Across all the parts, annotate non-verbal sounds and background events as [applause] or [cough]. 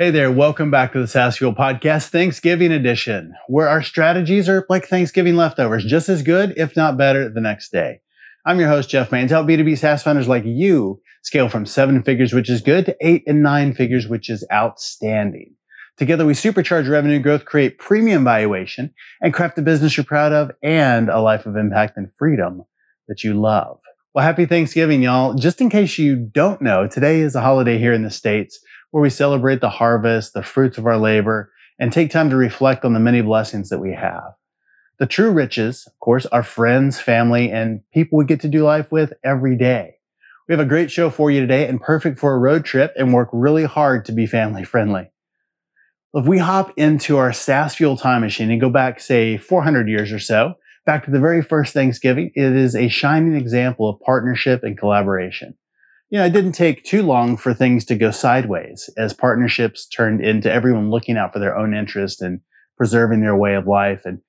Hey there, welcome back to the SaaS Fuel Podcast, Thanksgiving edition, where our strategies are like Thanksgiving leftovers, just as good, if not better, the next day. I'm your host, Jeff Mains. Help B2B SaaS founders like you scale from seven figures, which is good, to eight and nine figures, which is outstanding. Together, we supercharge revenue growth, create premium valuation, and craft a business you're proud of and a life of impact and freedom that you love. Well, happy Thanksgiving, y'all. Just in case you don't know, today is a holiday here in the States where we celebrate the harvest, the fruits of our labor, and take time to reflect on the many blessings that we have. The true riches, of course, are friends, family, and people we get to do life with every day. We have a great show for you today and perfect for a road trip and work really hard to be family friendly. If we hop into our SaaS Fuel time machine and go back, say, 400 years or so, back to the very first Thanksgiving, it is a shining example of partnership and collaboration you know, it didn't take too long for things to go sideways as partnerships turned into everyone looking out for their own interest and preserving their way of life. And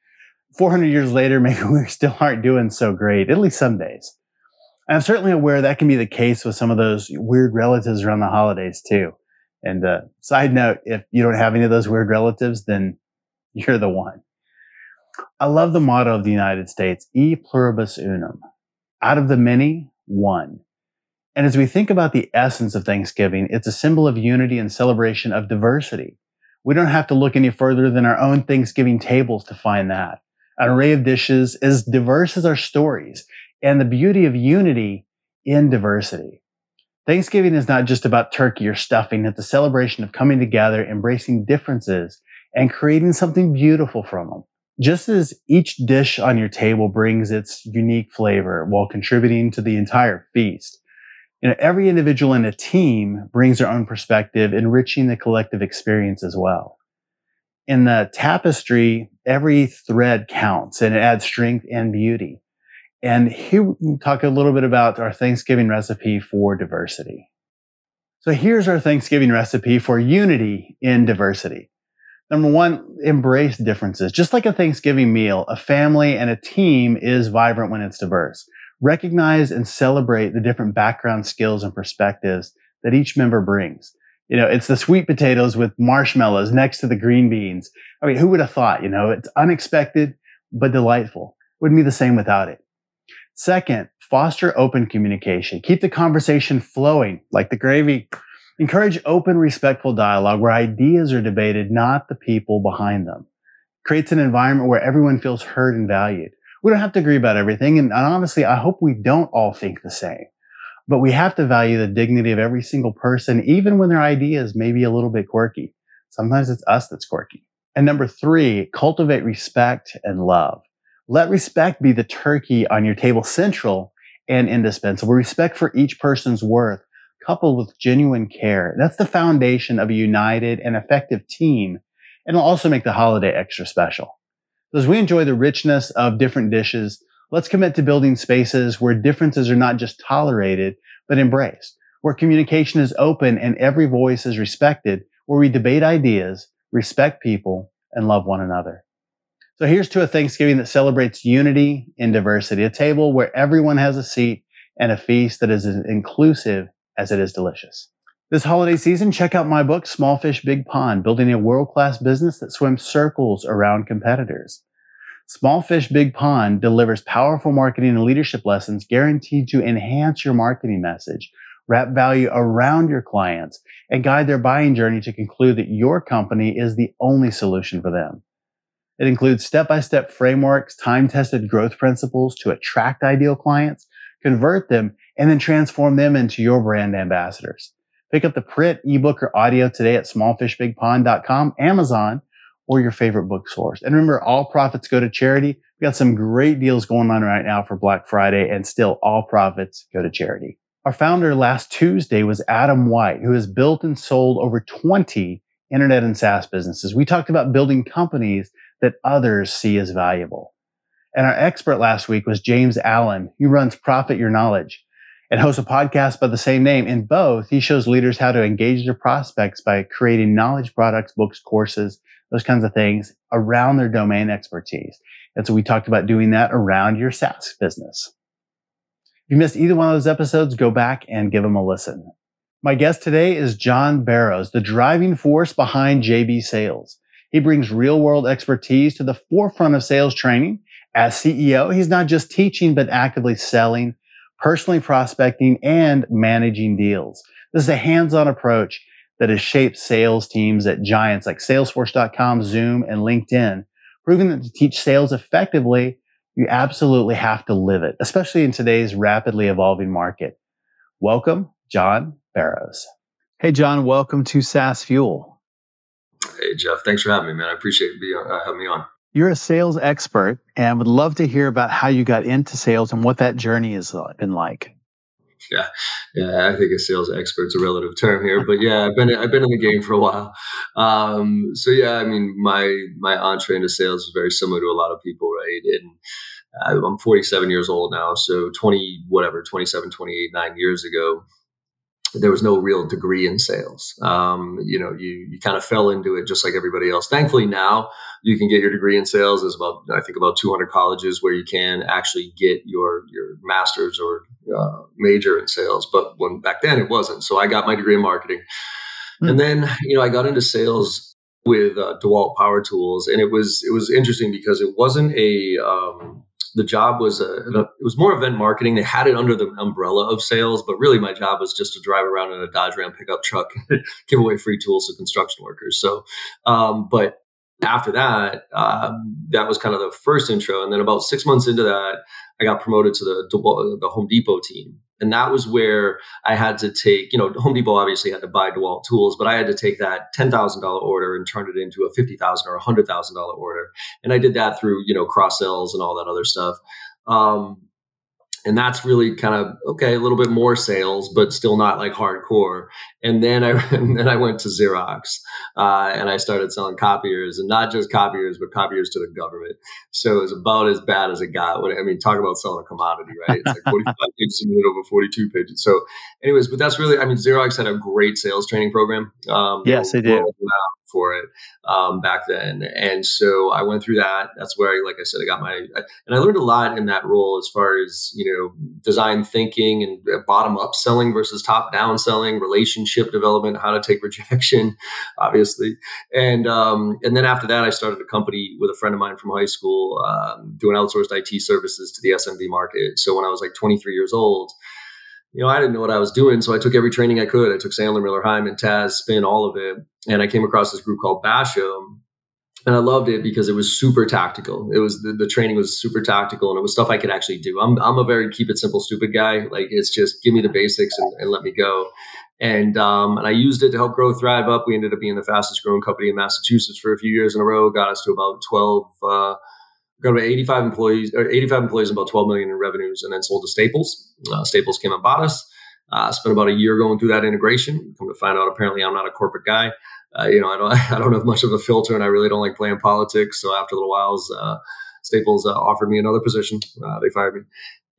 400 years later, [laughs] maybe we still aren't doing so great, at least some days. And I'm certainly aware that can be the case with some of those weird relatives around the holidays too. And uh, side note, if you don't have any of those weird relatives, then [laughs] you're the one. I love the motto of the United States, e pluribus unum. Out of the many, one. And as we think about the essence of Thanksgiving, it's a symbol of unity and celebration of diversity. We don't have to look any further than our own Thanksgiving tables to find that. An array of dishes as diverse as our stories and the beauty of unity in diversity. Thanksgiving is not just about turkey or stuffing. It's a celebration of coming together, embracing differences, and creating something beautiful from them. Just as each dish on your table brings its unique flavor while contributing to the entire feast, you know, every individual in a team brings their own perspective, enriching the collective experience as well. In the tapestry, every thread counts and it adds strength and beauty. And here we talk a little bit about our Thanksgiving recipe for diversity. So here's our Thanksgiving recipe for unity in diversity. Number one, embrace differences. Just like a Thanksgiving meal, a family and a team is vibrant when it's diverse recognize and celebrate the different background skills and perspectives that each member brings. You know, it's the sweet potatoes with marshmallows next to the green beans. I mean, who would have thought, you know, it's unexpected, but delightful. Wouldn't be the same without it. Second, foster open communication. Keep the conversation flowing like the gravy. Encourage open, respectful dialogue where ideas are debated, not the people behind them. Creates an environment where everyone feels heard and valued we don't have to agree about everything. And, honestly, I hope we don't all think the same. But we have to value the dignity of every single person, even when their ideas may be a little bit quirky. Sometimes it's us that's quirky. And number three, cultivate respect and love. Let respect be the turkey on your table central and indispensable. Respect for each person's worth coupled with genuine care. That's the foundation of a united and effective team. And it'll also make the holiday extra special. As we enjoy the richness of different dishes, let's commit to building spaces where differences are not just tolerated, but embraced, where communication is open and every voice is respected, where we debate ideas, respect people, and love one another. So here's to a Thanksgiving that celebrates unity in diversity, a table where everyone has a seat and a feast that is as inclusive as it is delicious. This holiday season, check out my book, Small Fish, Big Pond, Building a World-Class Business That Swims Circles Around Competitors. Small Fish, Big Pond delivers powerful marketing and leadership lessons guaranteed to enhance your marketing message, wrap value around your clients, and guide their buying journey to conclude that your company is the only solution for them. It includes step-by-step frameworks, time-tested growth principles to attract ideal clients, convert them, and then transform them into your brand ambassadors. Pick up the print, ebook, or audio today at smallfishbigpond.com, Amazon, or your favorite book source. And remember, all profits go to charity. We got some great deals going on right now for Black Friday, and still all profits go to charity. Our founder last Tuesday was Adam White, who has built and sold over 20 internet and SaaS businesses. We talked about building companies that others see as valuable. And our expert last week was James Allen. who runs Profit Your Knowledge and hosts a podcast by the same name. In both, he shows leaders how to engage their prospects by creating knowledge products, books, courses, those kinds of things around their domain expertise. And so we talked about doing that around your SaaS business. If you missed either one of those episodes, go back and give them a listen. My guest today is John Barrows, the driving force behind JB Sales. He brings real world expertise to the forefront of sales training. As CEO, he's not just teaching, but actively selling, personally prospecting, and managing deals. This is a hands-on approach that has shaped sales teams at giants like Salesforce.com, Zoom, and LinkedIn, proving that to teach sales effectively, you absolutely have to live it, especially in today's rapidly evolving market. Welcome, John Barrows. Hey, John, welcome to SaaS Fuel. Hey, Jeff, thanks for having me, man. I appreciate you uh, having me on. You're a sales expert and would love to hear about how you got into sales and what that journey has been like. Yeah, yeah, I think a sales expert's a relative term here, but yeah, I've been I've been in the game for a while. Um, so yeah, I mean, my my entree into sales is very similar to a lot of people, right? And I'm 47 years old now, so 20 whatever, 27, 28, nine years ago, there was no real degree in sales. Um, you know, you you kind of fell into it just like everybody else. Thankfully, now you can get your degree in sales. There's about I think about 200 colleges where you can actually get your your master's or uh, major in sales. But when back then it wasn't. So I got my degree in marketing, mm-hmm. and then you know I got into sales with uh, DeWalt Power Tools, and it was it was interesting because it wasn't a um, the job was a, it was more event marketing. They had it under the umbrella of sales, but really my job was just to drive around in a Dodge Ram pickup truck [laughs] give away free tools to construction workers. So, um, but after that, um, that was kind of the first intro. And then about six months into that, I got promoted to the, the Home Depot team. And that was where I had to take, you know, Home Depot obviously had to buy DeWalt tools, but I had to take that $10,000 order and turn it into a 50,000 or $100,000 order. And I did that through, you know, cross sells and all that other stuff. Um, and that's really kind of okay a little bit more sales but still not like hardcore. And then i [laughs] and then i went to xerox uh, and i started selling copiers and not just copiers but copiers to the government. So it was about as bad as it got when, i mean talk about selling a commodity right? It's like 45 [laughs] pages a minute over 42 pages. So anyways but that's really i mean xerox had a great sales training program um, yes they did for it um, back then. And so I went through that. That's where, I, like I said, I got my, and I learned a lot in that role as far as, you know, design thinking and uh, bottom up selling versus top down selling, relationship development, how to take [laughs] rejection, obviously. And, um, and then after that, I started a company with a friend of mine from high school um, doing outsourced IT services to the SMB market. So when I was like 23 years old, you know, I didn't know what I was doing. So I took every training I could. I took Sandler, Miller, Heiman, Taz, Spin, all of it. And I came across this group called Basho. And I loved it because it was super tactical. It was the, the training was super tactical and it was stuff I could actually do. I'm, I'm a very keep it simple, stupid guy. Like it's just give me the basics and, and let me go. And, um, and I used it to help grow Thrive up. We ended up being the fastest growing company in Massachusetts for a few years in a row, got us to about 12, uh, got about 85 employees or 85 employees about 12 million in revenues and then sold to Staples. Uh, Staples came and bought us. Uh, spent about a year going through that integration. Come to find out, apparently, I'm not a corporate guy. Uh, you know, I don't, [laughs] I don't have much of a filter, and I really don't like playing politics. So after a little while, uh, Staples uh, offered me another position. Uh, they fired me,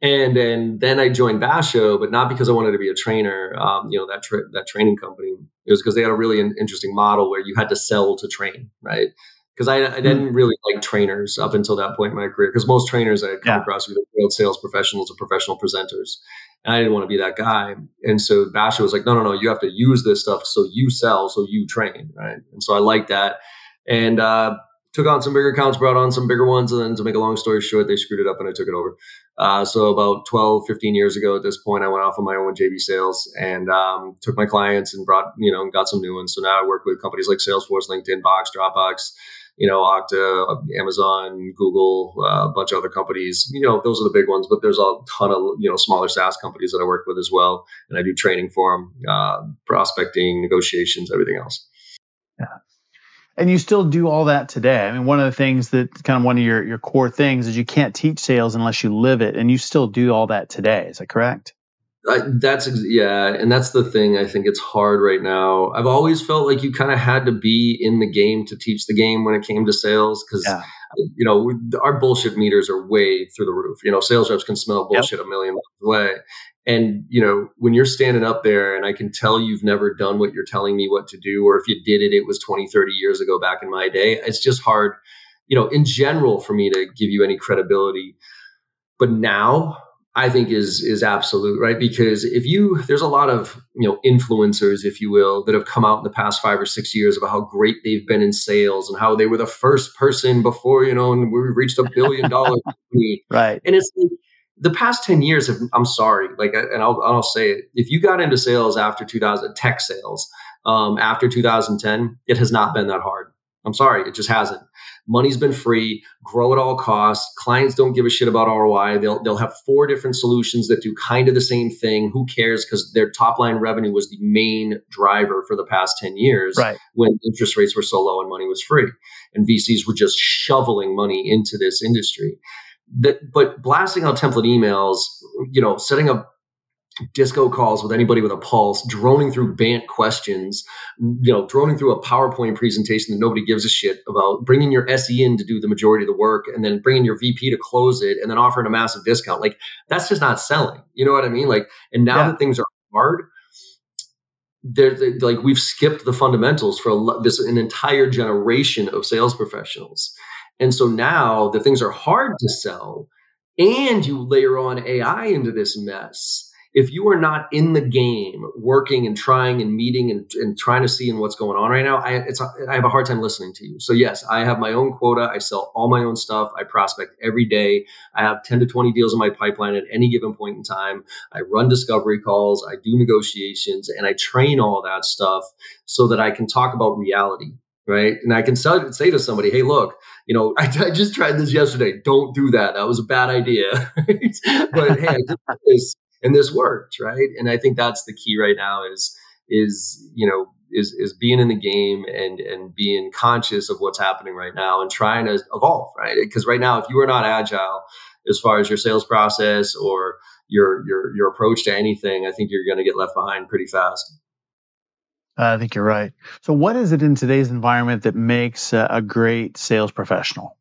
and then then I joined Basho, but not because I wanted to be a trainer. Um, you know, that tra- that training company. It was because they had a really interesting model where you had to sell to train, right? Because I, I, didn't hmm. really like trainers up until that point in my career. Because most trainers I had come yeah. across were field sales professionals or professional presenters, and I didn't want to be that guy. And so Basho was like, "No, no, no, you have to use this stuff so you sell, so you train, right?" And so I liked that, and uh, took on some bigger accounts, brought on some bigger ones, and then to make a long story short, they screwed it up and I took it over. Uh, so about 12, 15 years ago at this point, I went off on my own JB sales and um, took my clients and brought, you know, got some new ones. So now I work with companies like Salesforce, LinkedIn, Box, Dropbox, you know, Okta, Amazon, Google, uh, a bunch of other companies. You know, those are the big ones, but there's a ton of, you know, smaller SaaS companies that I work with as well. And I do training for them, uh, prospecting, negotiations, everything else. Yeah. And you still do all that today. I mean, one of the things that kind of one of your, your core things is you can't teach sales unless you live it. And you still do all that today. Is that correct? I, that's yeah, and that's the thing. I think it's hard right now. I've always felt like you kind of had to be in the game to teach the game when it came to sales because yeah. you know, our bullshit meters are way through the roof. You know, sales reps can smell bullshit yep. a million miles away. And, you know, when you're standing up there and I can tell you've never done what you're telling me what to do, or if you did it, it was 20, 30 years ago back in my day, it's just hard, you know, in general for me to give you any credibility. But now I think is is absolute, right? Because if you there's a lot of, you know, influencers, if you will, that have come out in the past five or six years about how great they've been in sales and how they were the first person before, you know, and we reached a billion dollar [laughs] company. Right. And it's like the past 10 years have, I'm sorry, like, and I'll, I'll say it. If you got into sales after 2000, tech sales, um, after 2010, it has not been that hard. I'm sorry, it just hasn't. Money's been free, grow at all costs. Clients don't give a shit about ROI. They'll, they'll have four different solutions that do kind of the same thing. Who cares? Because their top line revenue was the main driver for the past 10 years right. when interest rates were so low and money was free. And VCs were just shoveling money into this industry. That, but blasting out template emails, you know, setting up disco calls with anybody with a pulse, droning through BANT questions, you know, droning through a PowerPoint presentation that nobody gives a shit about, bringing your SE in to do the majority of the work, and then bringing your VP to close it, and then offering a massive discount. Like that's just not selling. You know what I mean? Like, and now yeah. that things are hard, they're, they're, like we've skipped the fundamentals for a, this an entire generation of sales professionals, and so now that things are hard to sell, and you layer on AI into this mess if you are not in the game working and trying and meeting and, and trying to see in what's going on right now I, have a hard time listening to you so yes i have my own quota i sell all my own stuff i prospect every day i have 10 to 20 deals in my pipeline at any given point in time i run discovery calls i do negotiations and i train all that stuff so that i can talk about reality right? And I can say to somebody, "Hey, look, you know, [laughs] I, I, just tried this yesterday. Don't do that. That was a bad idea." [laughs] but hey, I did this and this worked right and i think that's the key right now is is you know is is being in the game and and being conscious of what's happening right now and trying to evolve right because right now if you are not agile as far as your sales process or your your your approach to anything i think you're going to get left behind pretty fast I think you're right. So, what is it in today's environment that makes a great sales professional?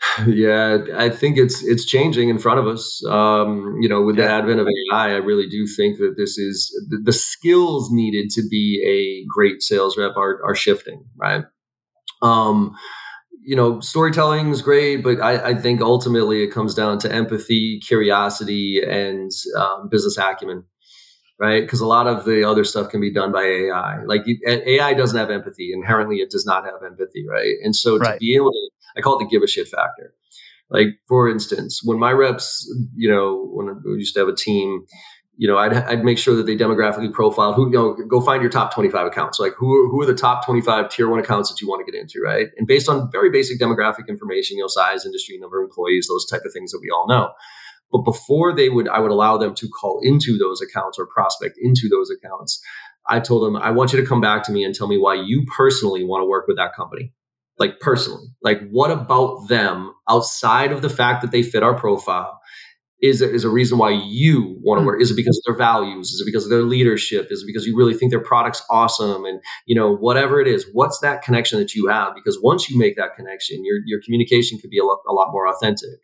[laughs] Yeah, I think it's it's changing in front of us. Um, you know, with yeah. the advent of AI, I really do think that this is the, the skills needed to be a great sales rep are are shifting, right? Um, you know, storytelling is great, but I, I, think ultimately it comes down to empathy, curiosity, and um, business acumen, right? Because a lot of the other stuff can be done by AI. Like you, AI doesn't have empathy inherently; it does not have empathy, right? And so right. to be able to I call it the give a shit factor. Like for instance, when my reps, you know, when we used to have a team, you know, I'd, I'd make sure that they demographically profiled who, you know, go find your top 25 accounts. Like who are, who are the top 25 tier one accounts that you want to get into, right? And based on very basic demographic information, you know, size, industry, number of employees, those type of things that we all know. But before they would, I would allow them to call into those accounts or prospect into those accounts. I told them, I want you to come back to me and tell me why you personally want to work with that company like personally like what about them outside of the fact that they fit our profile is is a reason why you want to hmm. work? Is it because of their values? Is it because of their leadership? Is it because you really think their product's awesome? And you know whatever it is what's that connection that you have? Because once you make that connection your your communication could be a lot, a lot more authentic.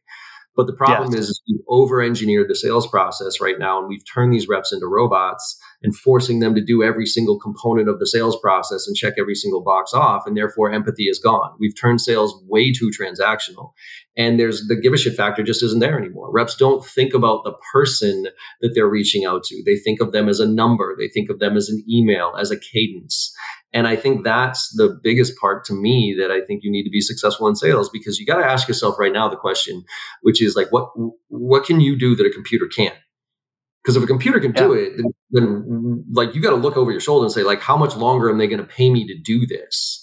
But the problem yes. is, is we've over engineered the sales process right now, and we've turned these reps into robots and forcing them to do every single component of the sales process and check every single box off. And therefore, empathy is gone. We've turned sales way too transactional. And there's the give a shit factor just isn't there anymore. Reps don't think about the person that they're reaching out to. They think of them as a number, they think of them as an email, as a cadence. And I think that's the biggest part to me that I think you need to be successful in sales because you got to ask yourself right now the question, which is like, what what can you do that a computer can't? Because if a computer can yeah. do it, then, then like you got to look over your shoulder and say, like, how much longer am they going to pay me to do this?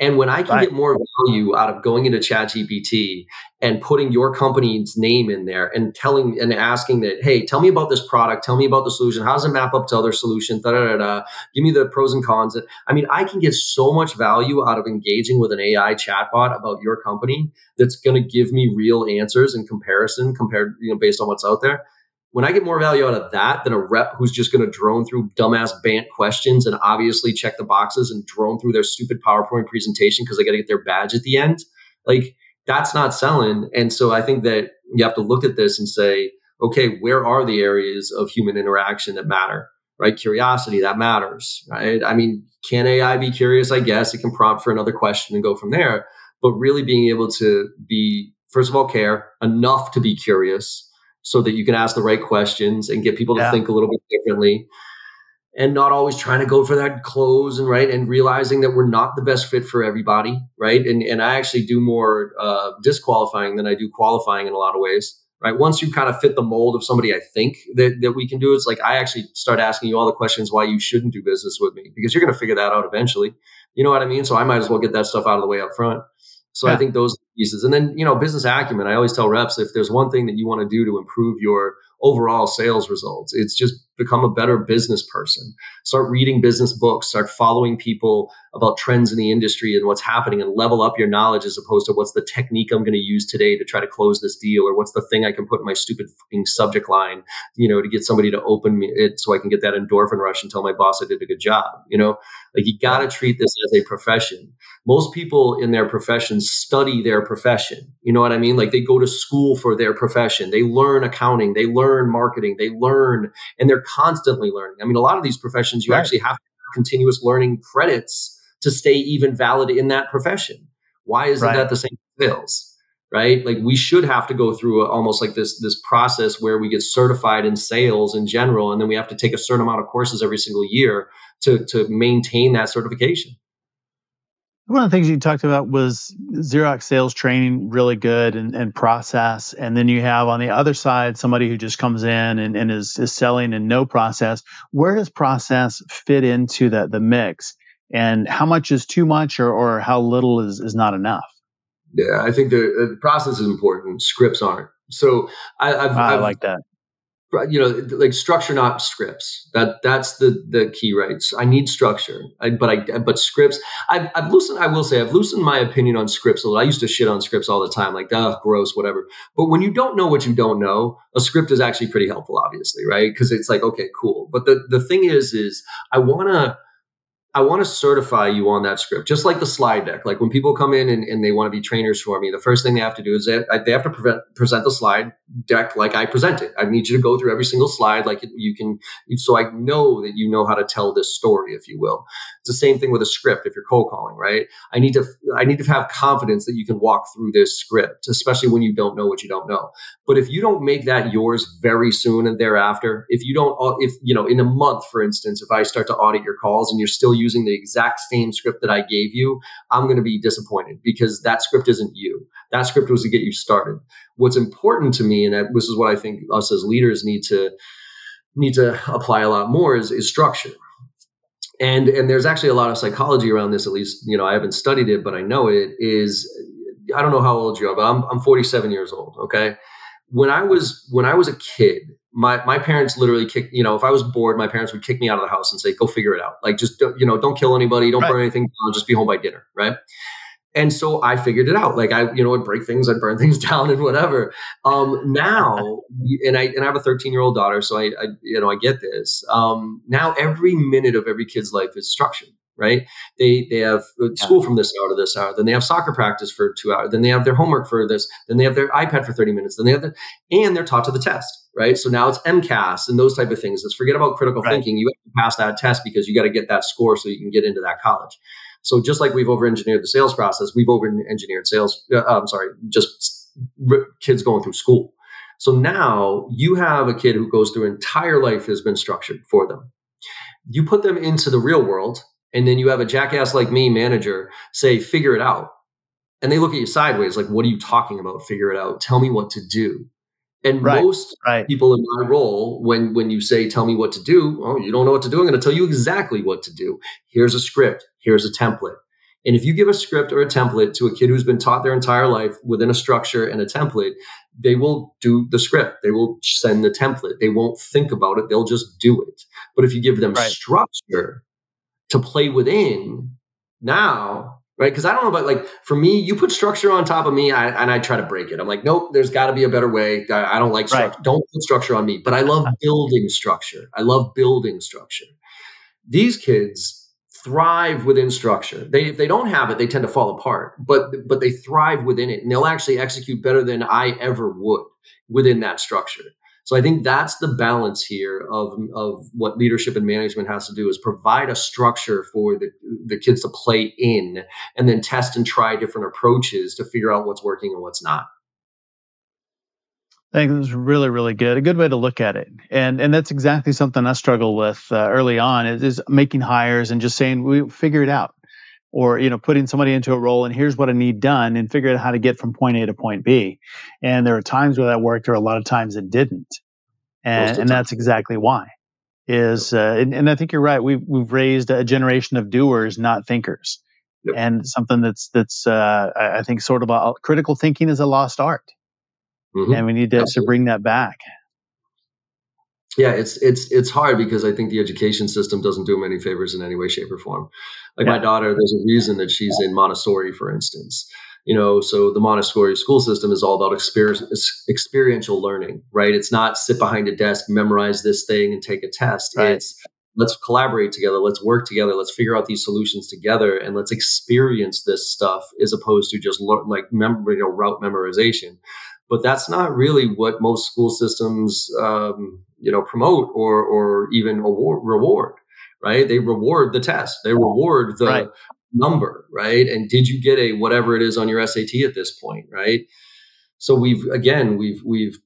And when I can right. get more value out of going into ChatGPT and putting your company's name in there and telling and asking that, hey, tell me about this product, tell me about the solution, how does it map up to other solutions, da da da da, give me the pros and cons. I mean, I can get so much value out of engaging with an AI chatbot about your company that's going to give me real answers in comparison compared, you know, based on what's out there when I get more value out of that than a rep who's just going to drone through dumbass BANT questions and obviously check the boxes and drone through their stupid PowerPoint presentation because they got to get their badge at the end, like that's not selling. And so I think that you have to look at this and say, okay, where are the areas of human interaction that matter? Right? Curiosity, that matters, right? I mean, can AI be curious? I guess it can prompt for another question and go from there. But really being able to be, first of all, care enough to be curious so that you can ask the right questions and get people to yeah. think a little bit differently. And not always trying to go for that close and right and realizing that we're not the best fit for everybody right? And and i actually do more uh, disqualifying than i do qualifying in a lot of ways right? Once you kind of fit the mold of somebody i think that, that we can do it's like i actually start asking you all the questions why you shouldn't do business with me because you're going to figure that out eventually. You know what i mean? So i might as well get that stuff out of the way up front so yeah. i think those pieces and then you know business acumen i always tell reps if there's one thing that you want to do to improve your overall sales results it's just become a better business person. Start reading business books. Start following people about trends in the industry and what's happening and level up your knowledge as opposed to what's the technique i'm going to use today to try to close this deal or what's the thing i can put in my stupid subject line you know to get somebody to open me it so i can get that endorphin rush and tell my boss i did a good job you know? Like you got to treat this as a profession. Most people in their profession study their profession you know what i mean? Like they go to school for their profession. They learn accounting. They learn marketing. They learn and they're constantly learning. I mean, a lot of these professions, you right. actually have continuous learning credits to stay even valid in that profession. Why isn't right. that the same sales? Right? Like we should have to go through a, almost like this this process where we get certified in sales in general, and then we have to take a certain amount of courses every single year to to maintain that certification. One of the things you talked about was Xerox sales training, really good and, and process. And then you have on the other side somebody who just comes in and, and is, is selling and no process. Where does process fit into the, the mix? And how much is too much or, or how little is, is not enough? Yeah, I think the, the process is important. Scripts aren't. So I, I've, ah, I like that you know like structure not scripts. That that's the the key right? I need structure. I, but i but scripts I've, I've loosened i will say i've loosened my opinion on scripts a little. I used to shit on scripts all the time like oh gross whatever. But when you don't know what you don't know a script is actually pretty helpful obviously right? Because it's like okay cool. But the the thing is is i want to I want to certify you on that script, just like the slide deck. Like when people come in and, and they want to be trainers for me, the first thing they have to do is they, they have to prevent, present the slide deck like I present it. I need you to go through every single slide like you can, so I know that you know how to tell this story, if you will. It's the same thing with a script if you're cold calling, right? I need to I need to have confidence that you can walk through this script, especially when you don't know what you don't know. But if you don't make that yours very soon and thereafter, if you don't, if you know, in a month, for instance, if I start to audit your calls and you're still using the exact same script that I gave you, I'm going to be disappointed because that script isn't you. That script was to get you started. What's important to me, and this is what I think us as leaders need to need to apply a lot more, is, is structure. And and there's actually a lot of psychology around this. At least you know I haven't studied it, but I know it is. I don't know how old you are, but I'm I'm 47 years old. Okay, when I was when I was a kid, my my parents literally kicked you know if i was bored my parents would kick me out of the house and say go figure it out. Like just don't, you know don't kill anybody don't right. burn anything down just be home by dinner right? And so i figured it out. Like i you know would break things i'd burn [laughs] things down and whatever. Um now and i and i have a 13 year old daughter so I, I you know i get this. Um now every minute of every kid's life is structured right? They they have school from this hour to this hour, then they have soccer practice for two hours, then they have their homework for this, then they have their iPad for 30 minutes, then they have and they're taught to the test, right? So now it's MCAS and those type of things. Let's forget about critical right. thinking. You have to pass that test because you got to get that score so you can get into that college. So just like we've over engineered the sales process, we've over engineered sales. Uh, I'm sorry, just kids going through school. So now you have a kid who goes through entire life has been structured for them. You put them into the real world and then you have a jackass like me manager say figure it out and they look at you sideways like what are you talking about figure it out tell me what to do and right, most right. people in my role when when you say tell me what to do oh you don't know what to do i'm going to tell you exactly what to do here's a script here's a template and if you give a script or a template to a kid who's been taught their entire life within a structure and a template they will do the script they will send the template they won't think about it they'll just do it but if you give them right. structure to play within now right because i don't know about like for me you put structure on top of me I, and i try to break it i'm like nope there's got to be a better way i, I don't like structure right. don't put structure on me but i love uh-huh. building structure i love building structure these kids thrive within structure. They if they don't have it, they tend to fall apart. But but they thrive within it, and they'll actually execute better than I ever would within that structure. So I think that's the balance here of, of what leadership and management has to do is provide a structure for the, the kids to play in and then test and try different approaches to figure out what's working and what's not. I think is really, really good. A good way to look at it, and and that's exactly something I struggle with uh, early on. Is, is making hires and just saying we figure it out, or you know putting somebody into a role and here's what I need done, and figure out how to get from point A to point B. And there are times where that worked, or a lot of times it didn't, and and that's exactly why. Is uh, and, and I think you're right. We've we've raised a generation of doers, not thinkers, yep. and something that's that's uh, I think sort of a, critical thinking is a lost art Mm-hmm. And we need to, to bring that back. Yeah, it's it's it's hard because I think the education system doesn't do them any favors in any way, shape, or form. Like yeah. my daughter, there's a reason that she's in Montessori, for instance. You know, so the Montessori school system is all about experience, experiential learning, right? It's not sit behind a desk, memorize this thing, and take a test. Right. It's let's collaborate together, let's work together, let's figure out these solutions together, and let's experience this stuff as opposed to just learn, like mem- you know route memorization but that's not really what most school systems um, you know promote or or even award, reward right they reward the test they reward the right. number right and did you get a whatever it is on your sat at this point right so we've again we've we've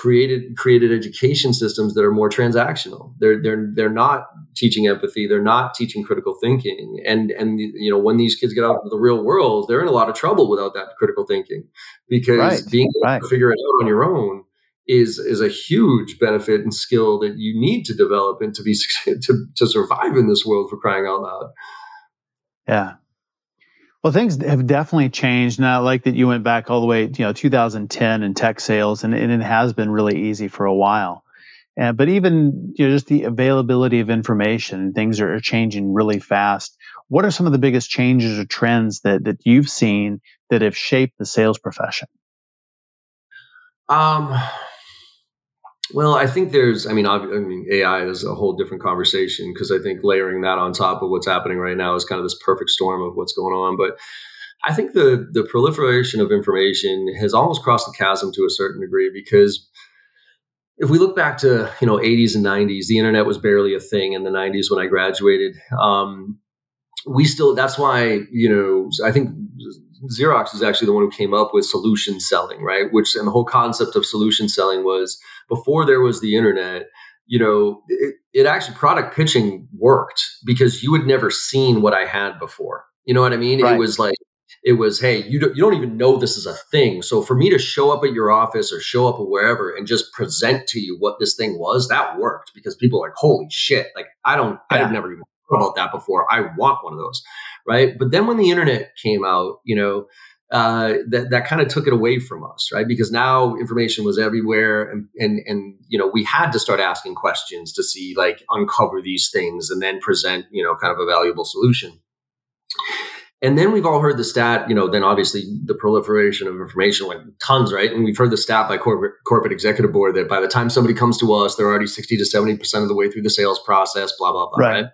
created created education systems that are more transactional. They're they're they're not teaching empathy. They're not teaching critical thinking. And and you know when these kids get out into the real world, they're in a lot of trouble without that critical thinking because right. being able right. to figure it out on your own is is a huge benefit and skill that you need to develop and to be [laughs] to to survive in this world for crying out loud. Yeah, well, things have definitely changed. Not like that you went back all the way, you know, 2010 in tech sales, and, and it has been really easy for a while. Uh, but even you know, just the availability of information, things are changing really fast. What are some of the biggest changes or trends that that you've seen that have shaped the sales profession? Um, well, I think there's, I mean, I mean, AI is a whole different conversation because I think layering that on top of what's happening right now is kind of this perfect storm of what's going on. But I think the the proliferation of information has almost crossed the chasm to a certain degree because if we look back to you know 80s and 90s, the internet was barely a thing in the 90s when I graduated. Um, we still that's why you know I think Xerox is actually the one who came up with solution selling, right? Which and the whole concept of solution selling was before there was the internet, you know, it, it actually product pitching worked because you had never seen what I had before. You know what I mean? Right. It was like it was, hey, you don't, you don't even know this is a thing. So for me to show up at your office or show up at wherever and just present to you what this thing was, that worked because people are like, holy shit, like I don't, yeah. I've never even thought about that before. I want one of those, right? But then when the internet came out, you know, uh, that that kind of took it away from us, right? Because now information was everywhere, and and and you know we had to start asking questions to see like uncover these things and then present you know kind of a valuable solution. And then we've all heard the stat, you know, then obviously the proliferation of information, like tons, right? And we've heard the stat by corporate corporate executive board that by the time somebody comes to us, they're already 60 to 70% of the way through the sales process, blah, blah, blah. Right. right?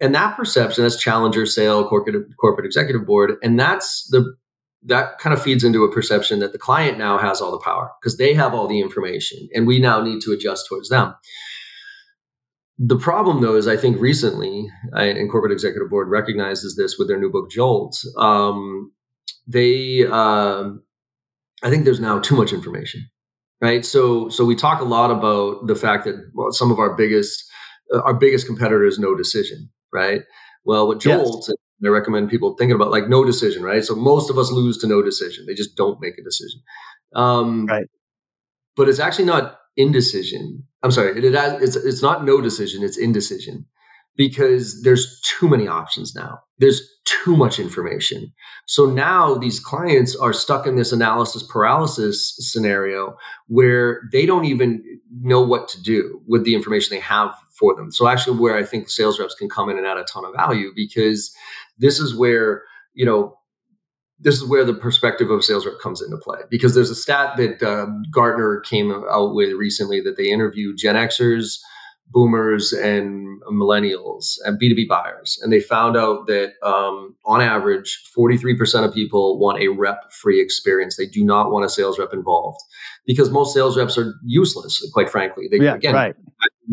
And that perception, that's challenger sale, corporate corporate executive board. And that's the that kind of feeds into a perception that the client now has all the power because they have all the information and we now need to adjust towards them. The problem, though, is I think recently, and corporate executive board recognizes this with their new book Jolt. Um, they, uh, I think, there's now too much information, right? So, so we talk a lot about the fact that well, some of our biggest, uh, our biggest competitor is no decision, right? Well, what Jolt, yes. I recommend people thinking about like no decision, right? So most of us lose to no decision; they just don't make a decision, um, right? But it's actually not indecision. I'm sorry, it, it has, it's it's not no decision, it's indecision because there's too many options now. There's too much information. So now these clients are stuck in this analysis paralysis scenario where they don't even know what to do with the information they have for them. So actually where I think sales reps can come in and add a ton of value because this is where, you know, this is where the perspective of sales rep comes into play because there's a stat that uh, Gartner came out with recently that they interviewed Gen Xers, boomers and millennials and B2B buyers. And they found out that um, on average, 43% of people want a rep free experience. They do not want a sales rep involved because most sales reps are useless, quite frankly. They, yeah, again, right.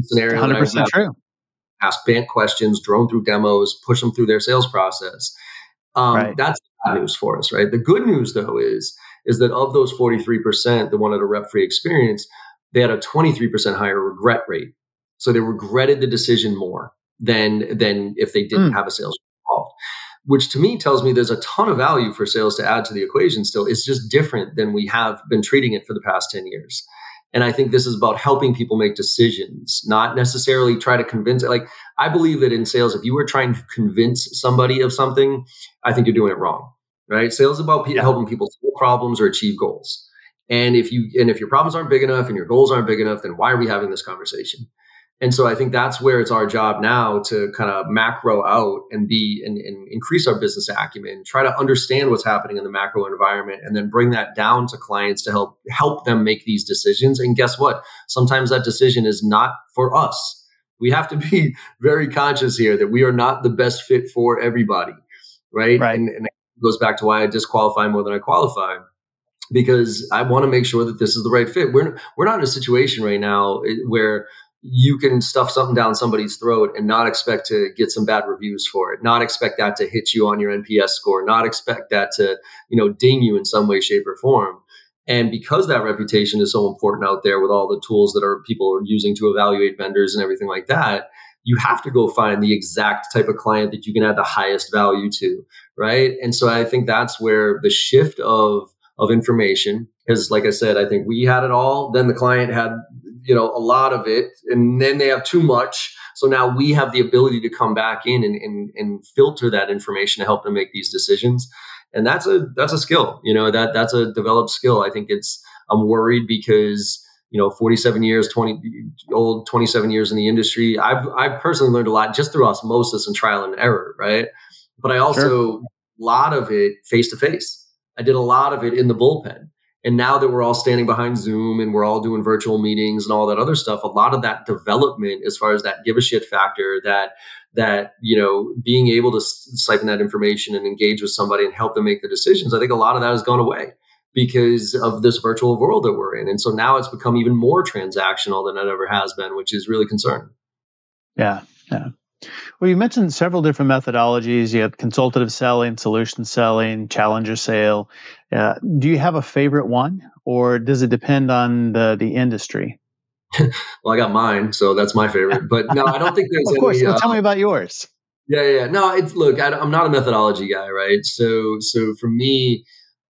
Scenario 100% true. Ask BANT questions, drone through demos, push them through their sales process. Um, right. That's bad news for us, right? The good news, though, is is that of those 43% that wanted a rep free experience, they had a 23% higher regret rate. So they regretted the decision more than than if they didn't mm. have a sales involved. Which to me tells me there's a ton of value for sales to add to the equation still. It's just different than we have been treating it for the past 10 years. And I think this is about helping people make decisions, not necessarily try to convince. Like, I believe that in sales, if you were trying to convince somebody of something, I think you're doing it wrong, right? Sales is about yeah. helping people solve problems or achieve goals. And if you and if your problems aren't big enough and your goals aren't big enough, then why are we having this conversation? And so I think that's where it's our job now to kind of macro out and be and, and, increase our business acumen, try to understand what's happening in the macro environment, and then bring that down to clients to help help them make these decisions. And guess what? Sometimes that decision is not for us. We have to [laughs] be very conscious here that we are not the best fit for everybody, right? right. And, and it goes back to why I disqualify more than I qualify because I want to make sure that this is the right fit. We're we're not in a situation right now eh, where you can stuff something down somebody's throat and not expect to get some bad reviews for it not expect that to hit you on your nps score not expect that to you know ding you in some way shape or form. And because that reputation is so important out there with all the tools that are people are using to evaluate vendors and everything like that you have to go find the exact type of client that you can add the highest value to right? And so i think that's where the shift of of information because like i said i think we had it all then the client had you know a lot of it and then they have too much. So now we have the ability to come back in and, and, and filter that information to help them make these decisions. And that's a that's a skill you know that that's a developed skill. I think it's i'm worried because you know 47 years 20 old 27 years in the industry i've i've personally learned a lot just through osmosis and trial and error right? But i also sure. a lot of it face to face. I did a lot of it in the bullpen and now that we're all standing behind Zoom and we're all doing virtual meetings and all that other stuff, a lot of that development, as far as that give a shit factor, that that you know being able to siphon that information and engage with somebody and help them make the decisions, I think a lot of that has gone away because of this virtual world that we're in. And so now it's become even more transactional than it ever has been, which is really concerning. Yeah, yeah. Well, you mentioned several different methodologies. You have consultative selling, solution selling, challenger sale. Uh, do you have a favorite one, or does it depend on the the industry? [laughs] well, I got mine, so that's my favorite. But no, I don't think there's. Any [laughs] of course, any, well, uh, tell me about yours. Yeah, yeah. No, it's look. I, I'm not a methodology guy, right? So, so for me,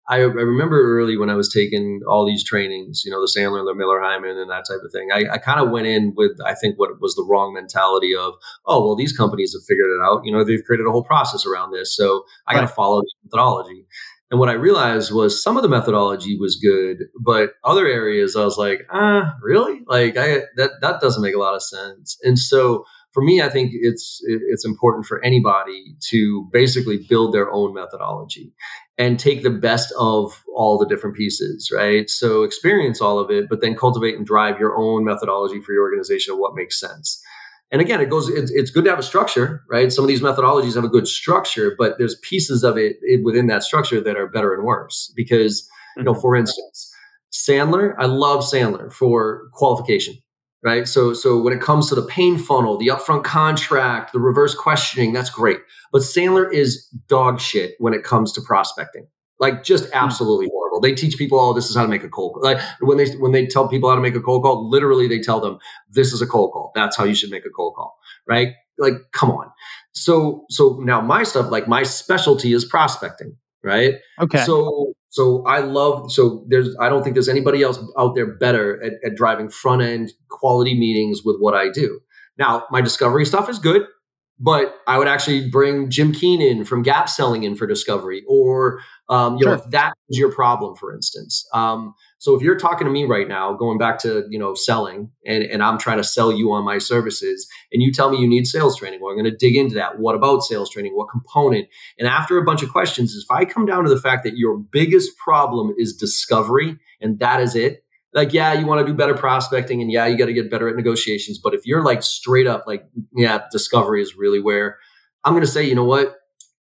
I, I, remember early when I was taking all these trainings, you know, the Sandler, the Miller Heiman, and that type of thing. I, I kind of went in with, I think, what was the wrong mentality of, oh, well, these companies have figured it out. You know, they've created a whole process around this, so I got to follow this methodology. And what I realized was some of the methodology was good, but other areas I was like, ah, really? Like, I that that doesn't make a lot of sense. And so for me, I think it's it's important for anybody to basically build their own methodology and take the best of all the different pieces, right? So experience all of it, but then cultivate and drive your own methodology for your organization of what makes sense. And again, it goes. It's, it's good to have a structure, right? Some of these methodologies have a good structure, but there's pieces of it, it within that structure that are better and worse. Because, you know, mm-hmm. for instance, Sandler, I love Sandler for qualification right? So, so when it comes to the pain funnel, the upfront contract, the reverse questioning, that's great. But Sandler is dog shit when it comes to prospecting. Like just hmm. absolutely horrible. They teach people, oh, this is how to make a cold call. Like when they when they tell people how to make a cold call, literally they tell them this is a cold call. That's how you should make a cold call, right? Like, come on. So so now my stuff, like my specialty is prospecting, right? Okay. So so I love so there's I don't think there's anybody else out there better at, at driving front end quality meetings with what I do. Now my discovery stuff is good, but I would actually bring Jim Keenan from Gap Selling in for discovery, or um, you sure. know if that is your problem, for instance. Um, so if you're talking to me right now, going back to you know selling, and, and I'm trying to sell you on my services, and you tell me you need sales training, well, I'm going to dig into that. What about sales training? What component? And after a bunch of questions, if I come down to the fact that your biggest problem is discovery, and that is it, like yeah you want to do better prospecting and yeah you got to get better at negotiations but if you're like straight up like yeah discovery is really where i'm going to say you know what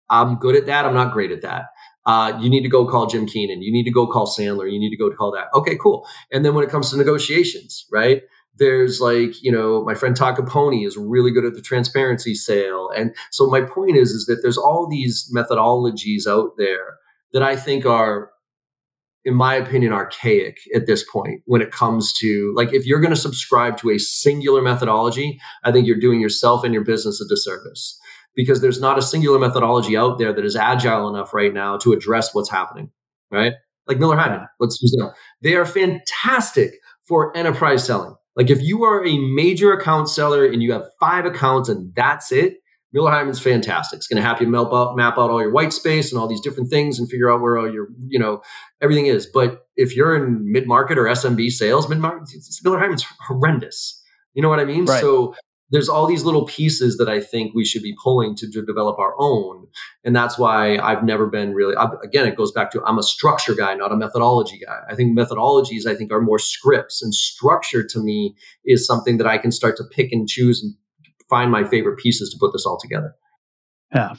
i'm good at that i'm not great at that uh, you need to go call jim keenan. You need to go call sandler. You need to go call that. Okay cool. And then when it comes to negotiations right there's like you know my friend Todd Caponi is really good at the transparency sale. And so my point is is that there's all these methodologies out there that i think are in my opinion, archaic at this point when it comes to like if you're going to subscribe to a singular methodology, I think you're doing yourself and your business a disservice because there's not a singular methodology out there that is agile enough right now to address what's happening, right? Like Miller Heiman, let's use them. They are fantastic for enterprise selling. Like if you are a major account seller and you have five accounts and that's it, Miller Heiman's fantastic. It's going to help you map out, map out all your white space and all these different things and figure out where all your, you know, everything is. But if you're in mid market or SMB sales, mid market, Miller Heiman's horrendous. You know what I mean? Right. So there's all these little pieces that I think we should be pulling to, to develop our own. And that's why I've never been really, I, again, it goes back to I'm a structure guy, not a methodology guy. I think methodologies, I think, are more scripts, and structure to me is something that I can start to pick and choose and find my favorite pieces to put this all together. Yeah.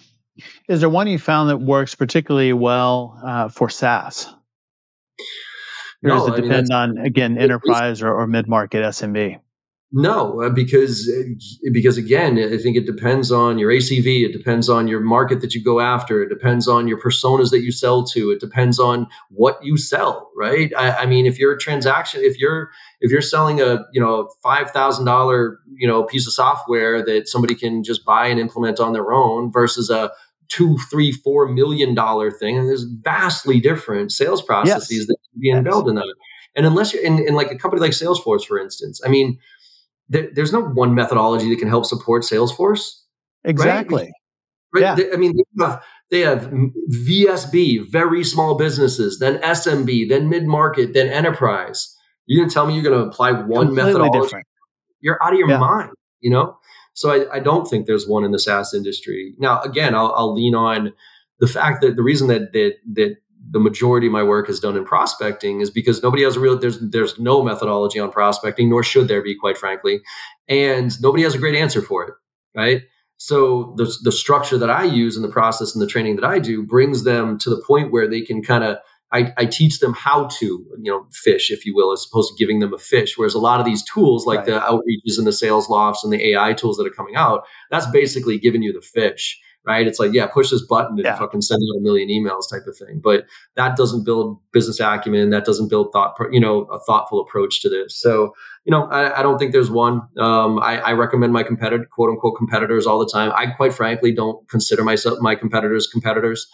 Is there one you found that works particularly well uh, for SaaS? Or no, does it I depend mean, on, again, enterprise or, or mid market SMB? No, uh, because because again, I think it depends on your ACV. It depends on your market that you go after. It depends on your personas that you sell to. It depends on what you sell, right? I, I mean, if you're a transaction, if you're if you're selling a you know five thousand dollar you know piece of software that somebody can just buy and implement on their own versus a two, three, four million dollar thing, and there's vastly different sales processes yes. that can be involved in that. And unless you're in, in like a company like Salesforce, for instance, I mean there, there's no one methodology that can help support Salesforce. Exactly. Right? right? Yeah. I mean, they have, they have VSB, very small businesses, then SMB, then mid market, then enterprise. You didn't tell me you're going to apply one Completely methodology. Different. You're out of your yeah. mind, you know? So I, I, don't think there's one in the SaaS industry. Now, again, I'll, I'll lean on the fact that the reason that that that the majority of my work is done in prospecting is because nobody has a real there's there's no methodology on prospecting nor should there be quite frankly and nobody has a great answer for it right so the, the structure that i use in the process and the training that i do brings them to the point where they can kind of I, I, teach them how to you know fish if you will as opposed to giving them a fish whereas a lot of these tools like right. the outreaches and the SalesLofts and the ai tools that are coming out that's basically giving you the fish right? It's like, yeah, push this button and yeah. fucking send out a million emails type of thing. But that doesn't build business acumen. That doesn't build thought, you know, a thoughtful approach to this. So, you know, I, I don't think there's one. Um, I, I, recommend my competitor, quote unquote, competitors all the time. I quite frankly don't consider myself my competitors competitors.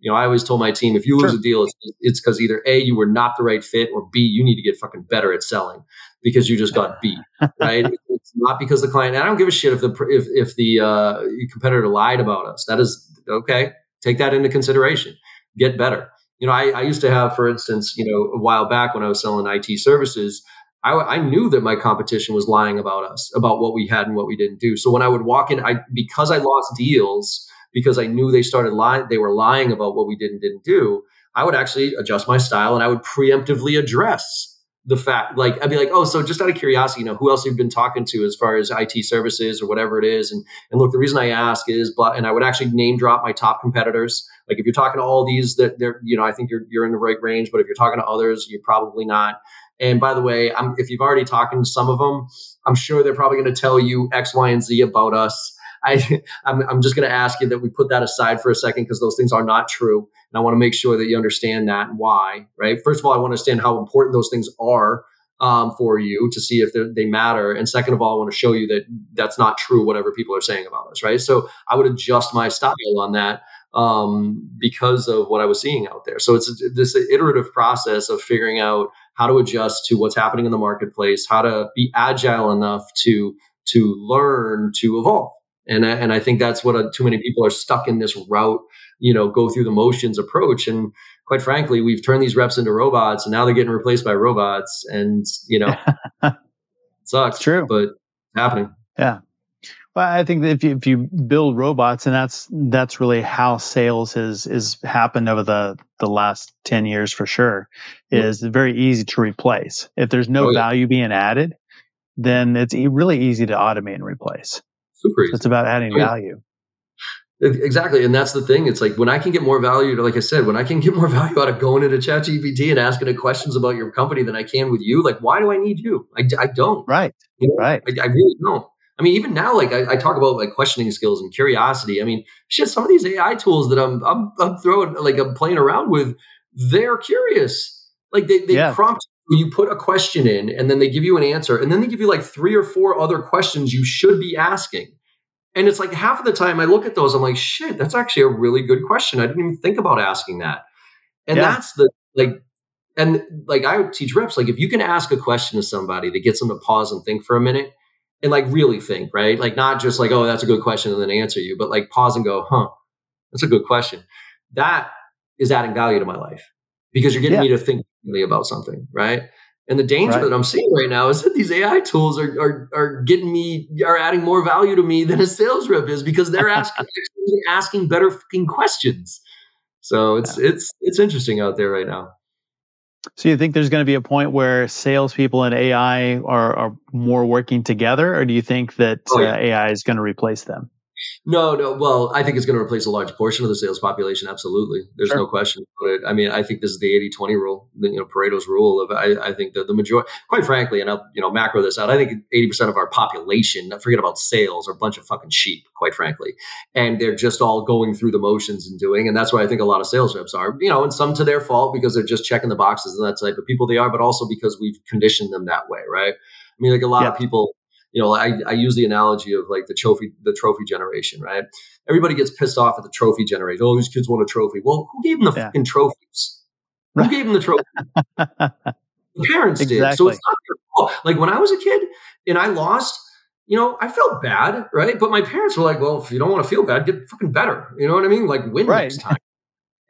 You know, I always told my team if you lose sure. a deal, it's because either A, you were not the right fit, or B, you need to get fucking better at selling because you just got beat, right? [laughs] it's not because the client. I don't give a shit if the if if the uh, competitor lied about us. That is okay. Take that into consideration. Get better. You know, I, I used to have, for instance, you know, a while back when I was selling IT services, I, I, knew that my competition was lying about us, about what we had and what we didn't do. So when I would walk in, I because I lost deals because I knew they started lying, they were lying about what we did and didn't do. I would actually adjust my style and I would preemptively address the fact like i'd be like oh so just out of curiosity you know who else you've been talking to as far as it services or whatever it is? And and look the reason i ask is but and i would actually name drop my top competitors. Like if you're talking to all these that they're you know i think you're you're in the right range but if you're talking to others you're probably not. And by the way I'm, if you've already talked to some of them i'm sure they're probably going to tell you x y and z about us I, [laughs] I'm, I'm just going to ask you that we put that aside for a second because those things are not true. And I want to make sure that you understand that and why, right? First of all, I want to understand how important those things are um, for you to see if they matter. And second of all, I want to show you that that's not true, whatever people are saying about us, right? So I would adjust my style on that um, because of what I was seeing out there. So it's this iterative process of figuring out how to adjust to what's happening in the marketplace, how to be agile enough to to learn to evolve and I, and I think that's what uh, too many people are stuck in this route, you know, go through the motions approach. And quite frankly, we've turned these reps into robots, and now they're getting replaced by robots. And you know, [laughs] it sucks. It's true, but happening. Yeah. Well, I think that if you, if you build robots, and that's that's really how sales has is happened over the the last ten years for sure, is very easy to replace. If there's no oh, yeah. value being added, then it's really easy to automate and replace. Super easy. it's about adding value. Exactly. And that's the thing. It's like when I can get more value, like I said, when I can get more [laughs] value out of going into ChatGPT and asking it questions about your company than I can with you, like, why do I need you? I, I don't. Right. You know, right. I, I, really don't. I mean, even now, like I, I, talk about like questioning skills and curiosity. I mean, shit, some of these AI tools that I'm, I'm, I'm throwing, like I'm playing around with, they're curious. Like they, they yeah. prompt you put a question in and then they give you an answer and then they give you like three or four other questions you should be asking and it's like half of the time I look at those, I'm like, shit, that's actually a really good question. I didn't even think about asking that. And yeah. that's the like, and like I teach reps, like if you can ask a question to somebody that gets them to pause and think for a minute and like really think, right? Like not just like, oh, that's a good question and then answer you, but like pause and go, huh, that's a good question. That is adding value to my life because you're getting yeah. me to think about something, right? And the danger right. that I'm seeing right now is that these AI tools are, are, are getting me, are adding more value to me than a sales rep is because they're [laughs] asking, asking better fucking questions. So it's, yeah. it's, it's interesting out there right now. So you think there's going to be a point where salespeople and AI are, are more working together, or do you think that oh, yeah. uh, AI is going to replace them? No, no. Well, I think it's going to replace a large portion of the sales population. Absolutely. There's sure. no question about it. I mean, I think this is the 80 20 rule, the, you know, Pareto's rule of, I, I think that the majority, quite frankly, and I'll, you know, macro this out, I think 80% of our population, forget about sales, are a bunch of fucking sheep, quite frankly. And they're just all going through the motions and doing. And that's why I think a lot of sales reps are, you know, and some to their fault because they're just checking the boxes and that type of people they are, but also because we've conditioned them that way, right? I mean, like a lot yeah. of people, you know, I, I use the analogy of like the trophy, the trophy generation, right? Everybody gets pissed off at the trophy generation. Oh, these kids want a trophy. Well, who gave them the yeah. fucking trophies? Who gave them the trophy? [laughs] the parents exactly. did. So it's not their fault. Like when I was a kid and I lost, you know, I felt bad, right? But my parents were like, well, if you don't want to feel bad, get fucking better. You know what I mean? Like win right. next time.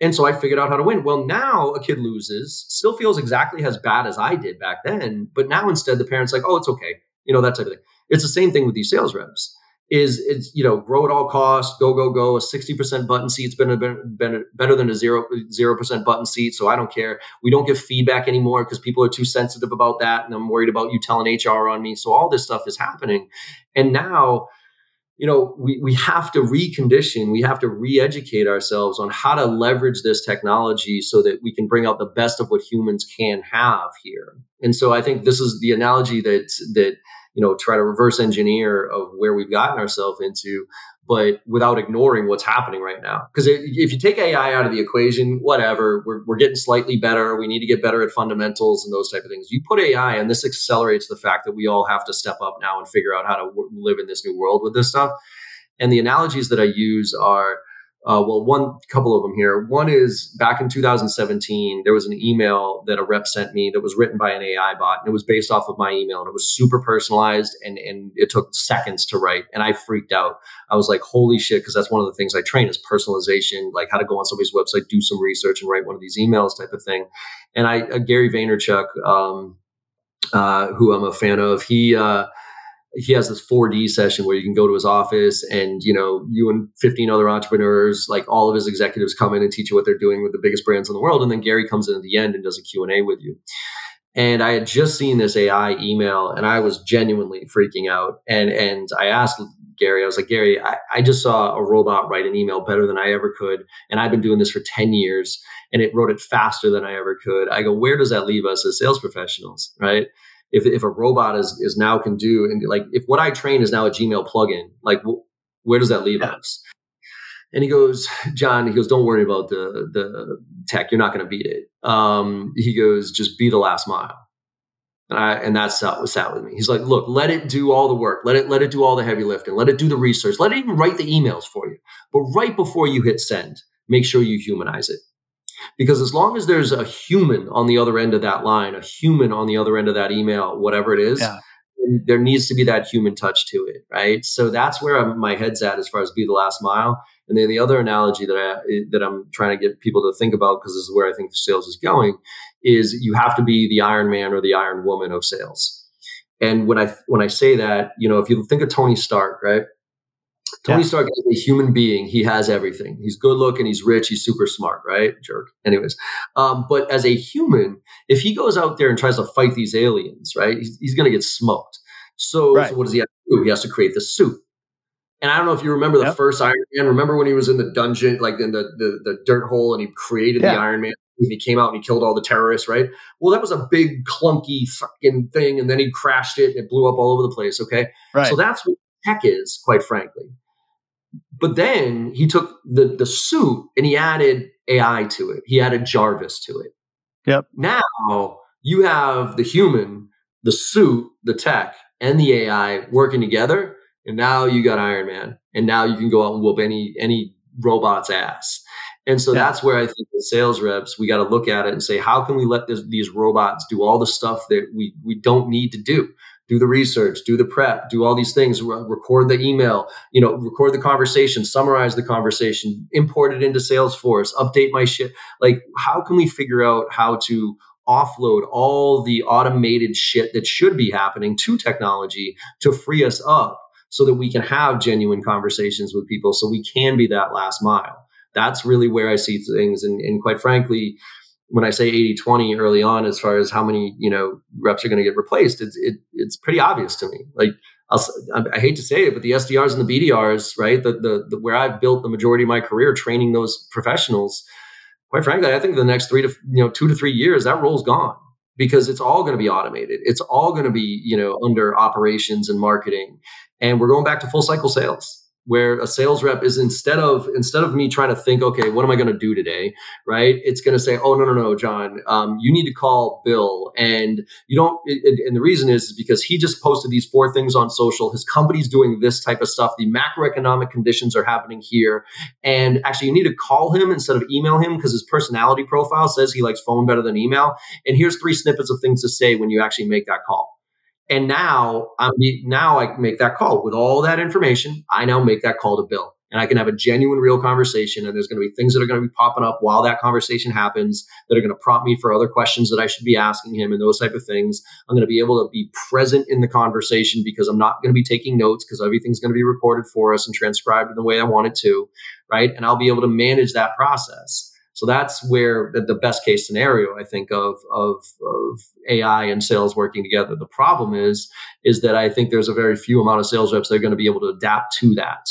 And so I figured out how to win. Well, now a kid loses, still feels exactly as bad as I did back then. But now instead, the parents like, oh, it's okay you know, that type of thing. It's the same thing with these sales reps. Is it's you know grow at all costs, go go go. A sixty percent button seat's been, been, been better than a zero zero percent button seat, so I don't care. We don't give feedback anymore because people are too sensitive about that, and I'm worried about you telling HR on me. So all this stuff is happening, and now you know we, we have to recondition we have to re-educate ourselves on how to leverage this technology so that we can bring out the best of what humans can have here and so i think this is the analogy that that you know try to reverse engineer of where we've gotten ourselves into but without ignoring what's happening right now. Because if you take ai out of the equation whatever we're, we're getting slightly better we need to get better at fundamentals and those type of things. You put ai and this accelerates the fact that we all have to step up now and figure out how to w- live in this new world with this stuff. And the analogies that i use are uh, well, one couple of them here. One is back in 2017, there was an email that a rep sent me that was written by an AI bot, and it was based off of my email, and it was super personalized, and and it took seconds to write, and I freaked out. I was like, "Holy shit!" Because that's one of the things I train is personalization, like how to go on somebody's website, do some research, and write one of these emails, type of thing. And I, uh, Gary Vaynerchuk, um, uh, who I'm a fan of, he. He has this 4D session where you can go to his office and you know you and 15 other entrepreneurs like all of his executives come in and teach you what they're doing with the biggest brands in the world and then Gary comes in at the end and does a Q&A with you. And I had just seen this AI email and I was genuinely freaking out and and I asked Gary I was like Gary I, I just saw a robot write an email better than I ever could and I've been doing this for 10 years and it wrote it faster than I ever could. I go where does that leave us as sales professionals, right? If, if a robot is, is now can do and like if what I train is now a Gmail plugin, like wh- where does that leave yeah. us? And he goes, John, he goes, don't worry about the the tech. You're not going to beat it. Um, he goes, just be the last mile. And I and that's what was sat with me. He's like, look, let it do all the work. Let it let it do all the heavy lifting. Let it do the research. Let it even write the emails for you. But right before you hit send, make sure you humanize it. Because as long as there's a human on the other end of that line, a human on the other end of that email, whatever it is, yeah. there needs to be that human touch to it, right? So that's where I'm, my head's at as far as be the last mile. And then the other analogy that I that I'm trying to get people to think about because this is where I think the sales is going is you have to be the Iron Man or the Iron Woman of sales. And when I when I say that, you know, if you think of Tony Stark, right? Tony yeah. Stark is a human being. He has everything. He's good looking. He's rich. He's super smart, right? Jerk. Anyways, um, but as a human, if he goes out there and tries to fight these aliens, right, he's, he's going to get smoked. So, right. so, what does he have to do? He has to create the suit. And I don't know if you remember the yep. first Iron Man. Remember when he was in the dungeon, like in the the, the dirt hole, and he created yeah. the Iron Man. And he came out and he killed all the terrorists, right? Well, that was a big clunky fucking thing, and then he crashed it and it blew up all over the place. Okay, right. so that's what tech is, quite frankly. But then he took the the suit and he added AI to it. He added Jarvis to it. Yep. Now you have the human, the suit, the tech, and the AI working together, and now you got Iron Man, and now you can go out and whoop any any robot's ass. And so yeah. that's where I think the sales reps, we got to look at it and say, how can we let this, these robots do all the stuff that we we don't need to do? Do the research, do the prep, do all these things, re- record the email, you know, record the conversation, summarize the conversation, import it into Salesforce, update my shit. Like, how can we figure out how to offload all the automated shit that should be happening to technology to free us up so that we can have genuine conversations with people so we can be that last mile? That's really where I see things. And, and quite frankly, when I say 80 20 early on, as far as how many, you know, reps are going to get replaced, it's, it, it's pretty obvious to me. Like, I'll, I hate to say it, but the SDRs and the BDRs, right? The, the, the, where I've built the majority of my career training those professionals, quite frankly, I think the next three to, you know, two to three years, that role's gone because it's all going to be automated. It's all going to be, you know, under operations and marketing. And we're going back to full cycle sales where a sales rep is instead of instead of me trying to think okay what am i going to do today right? It's going to say oh no no no john um, you need to call bill. And you don't and the reason is because he just posted these four things on social. His company's doing this type of stuff. The macroeconomic conditions are happening here. And actually you need to call him instead of email him because his personality profile says he likes phone better than email. And here's three snippets of things to say when you actually make that call and now I'm now I make that call with all that information. I now make that call to Bill, and I can have a genuine, real conversation. And there's going to be things that are going to be popping up while that conversation happens that are going to prompt me for other questions that I should be asking him, and those type of things. I'm going to be able to be present in the conversation because I'm not going to be taking notes because everything's going to be recorded for us and transcribed in the way I want it to, right? And I'll be able to manage that process. So that's where the, best case scenario I think of, of of AI and sales working together. The problem is is that I think there's a very few amount of sales reps that are going to be able to adapt to that,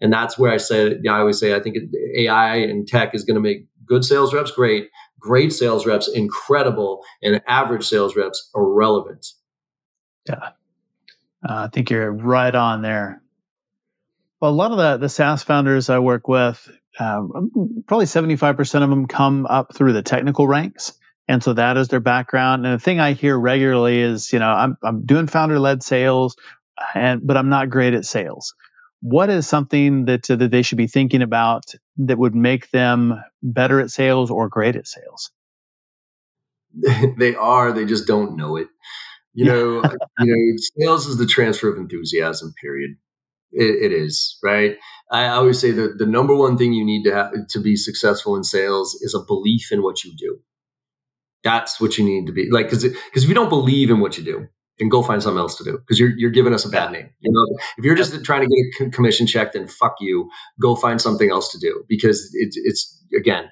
and that's where I say I always say I think AI and tech is going to make good sales reps great, great sales reps incredible, and average sales reps irrelevant. Yeah, uh, I think you're right on there. Well, a lot of the, the SaaS founders I work with uh, probably 75% of them come up through the technical ranks. And so that is their background. And the thing I hear regularly is, you know, I'm, I'm doing founder led sales, and, but I'm not great at sales. What is something that, uh, that they should be thinking about that would make them better at sales or great at sales? [laughs] they are, they just don't know it. You know, you know, sales is the transfer of enthusiasm, period it, it is right. I always say that the number one thing you need to have to be successful in sales is a belief in what you do. That's what you need to be like because because if you don't believe in what you do, then go find something else to do because you're you're giving us a bad name. You know, if you're just trying to get a commission check, then fuck you. Go find something else to do because it's it's again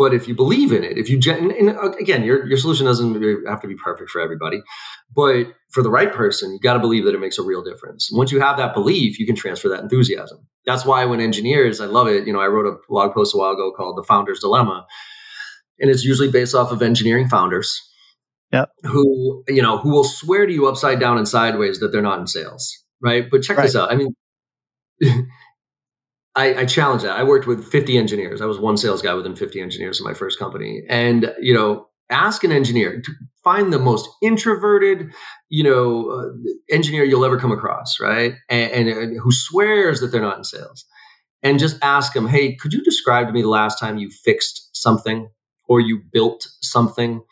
but if you believe in it, if you and, and uh, again, your your solution doesn't have to be perfect for everybody, but for the right person, you got to believe that it makes a real difference. Once you have that belief, you can transfer that enthusiasm. That's why when engineers, I love it. You know, I wrote a blog post a while ago called "The Founder's Dilemma," and it's usually based off of engineering founders. Yep. Who you know who will swear to you upside down and sideways that they're not in sales, right? But check right. this out. I mean, [laughs] I, I challenge that. I worked with 50 engineers. I was one sales guy within 50 engineers in my first company. And, you know, ask an engineer to find the most introverted, you know, uh, engineer you'll ever come across, right? And, and, and, who swears that they're not in sales. And just ask them, hey, could you describe to me the last time you fixed something or you built something?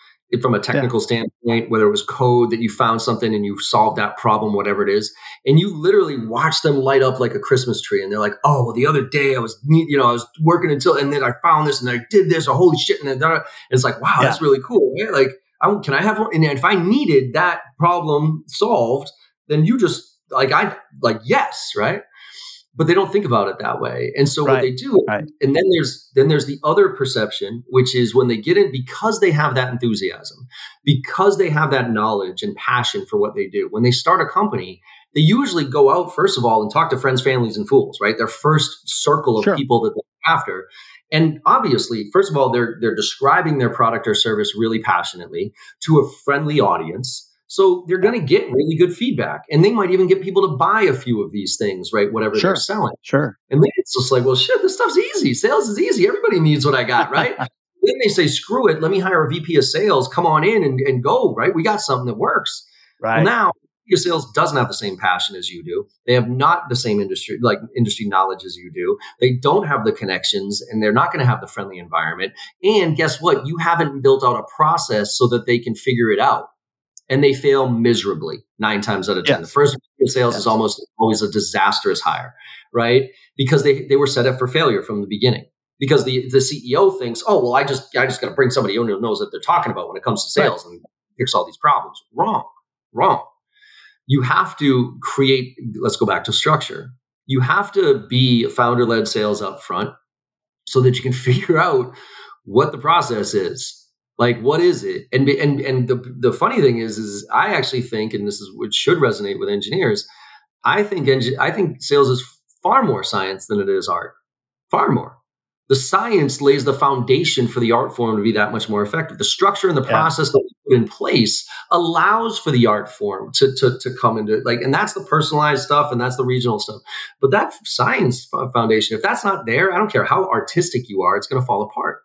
From a technical yeah. standpoint, whether it was code that you found something and you solved that problem, whatever it is, and you literally watch them light up like a Christmas tree, and they're like, "Oh, well, the other day I was, you know, I was working until, and then I found this, and I did this, or holy shit!" And then and it's like, "Wow, yeah. that's really cool." Right? Like, I, can I have one? And if I needed that problem solved, then you just like I like yes, right? But they don't think about it that way. And so Right. what they do, Right. and then there's then there's the other perception, which is when they get in because they have that enthusiasm, because they have that knowledge and passion for what they do. When they start a company, they usually go out first of all and talk to friends, families, and fools, right? Their first circle of Sure. people that they're after. And obviously, first of all, they're they're describing their product or service really passionately to a friendly audience. So they're going to get really good feedback, and they might even get people to buy a few of these things, right? Whatever Sure. they're selling. Sure. And then it's just like, well, shit, this stuff's easy. Sales is easy. Everybody needs what I got, [laughs] right? then they say, screw it. Let me hire a VP of sales. Come on in and, and go, right? We got something that works. Right. Well, now VP of sales doesn't have the same passion as you do. They have not the same industry, like industry knowledge as you do. They don't have the connections and they're not going to have the friendly environment. And guess what? You haven't built out a process so that they can figure it out. And they fail miserably nine times out of 10. Yes. The first sales Yes. is almost always a disastrous hire, right? Because they, they were set up for failure from the beginning. Because the, the CEO thinks, oh, well, I just I just got to bring somebody who knows what they're talking about when it comes to sales and fix all these problems. Wrong, wrong. You have to create, let's go back to structure. You have to be founder led sales up front so that you can [laughs] figure out what the process is. Like, what is it? And and and the the funny thing is, is I actually think, and this is what should resonate with engineers. I think engi- I think sales is far more science than it is art. Far more. The science lays the foundation for the art form to be that much more effective. The structure and the Yeah. process that we put in place allows for the art form to, to, to come into it like, and that's the personalized stuff and that's the regional stuff. But that science foundation, if that's not there, I don't care how artistic you are, it's going to fall apart.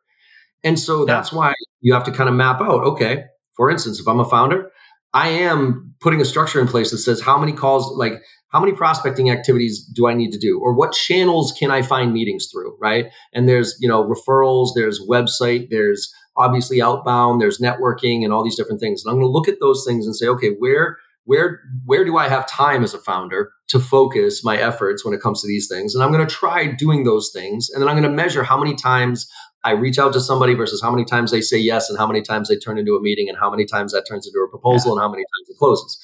And so Yeah. that's why you have to kind of map out, okay, for instance, if I'm a founder, I am putting a structure in place that says how many calls, like how many prospecting activities do I need to do, or what channels can I find meetings through, right? And there's you know referrals, there's website, there's obviously outbound, there's networking, and all these different things. And I'm going to look at those things and say, okay, where where where do I have time as a founder to focus my efforts when it comes to these things? And I'm going to try doing those things, and then I'm going to measure how many times I reach out to somebody versus how many times they say yes and how many times they turn into a meeting and how many times that turns into a proposal and how many times it closes.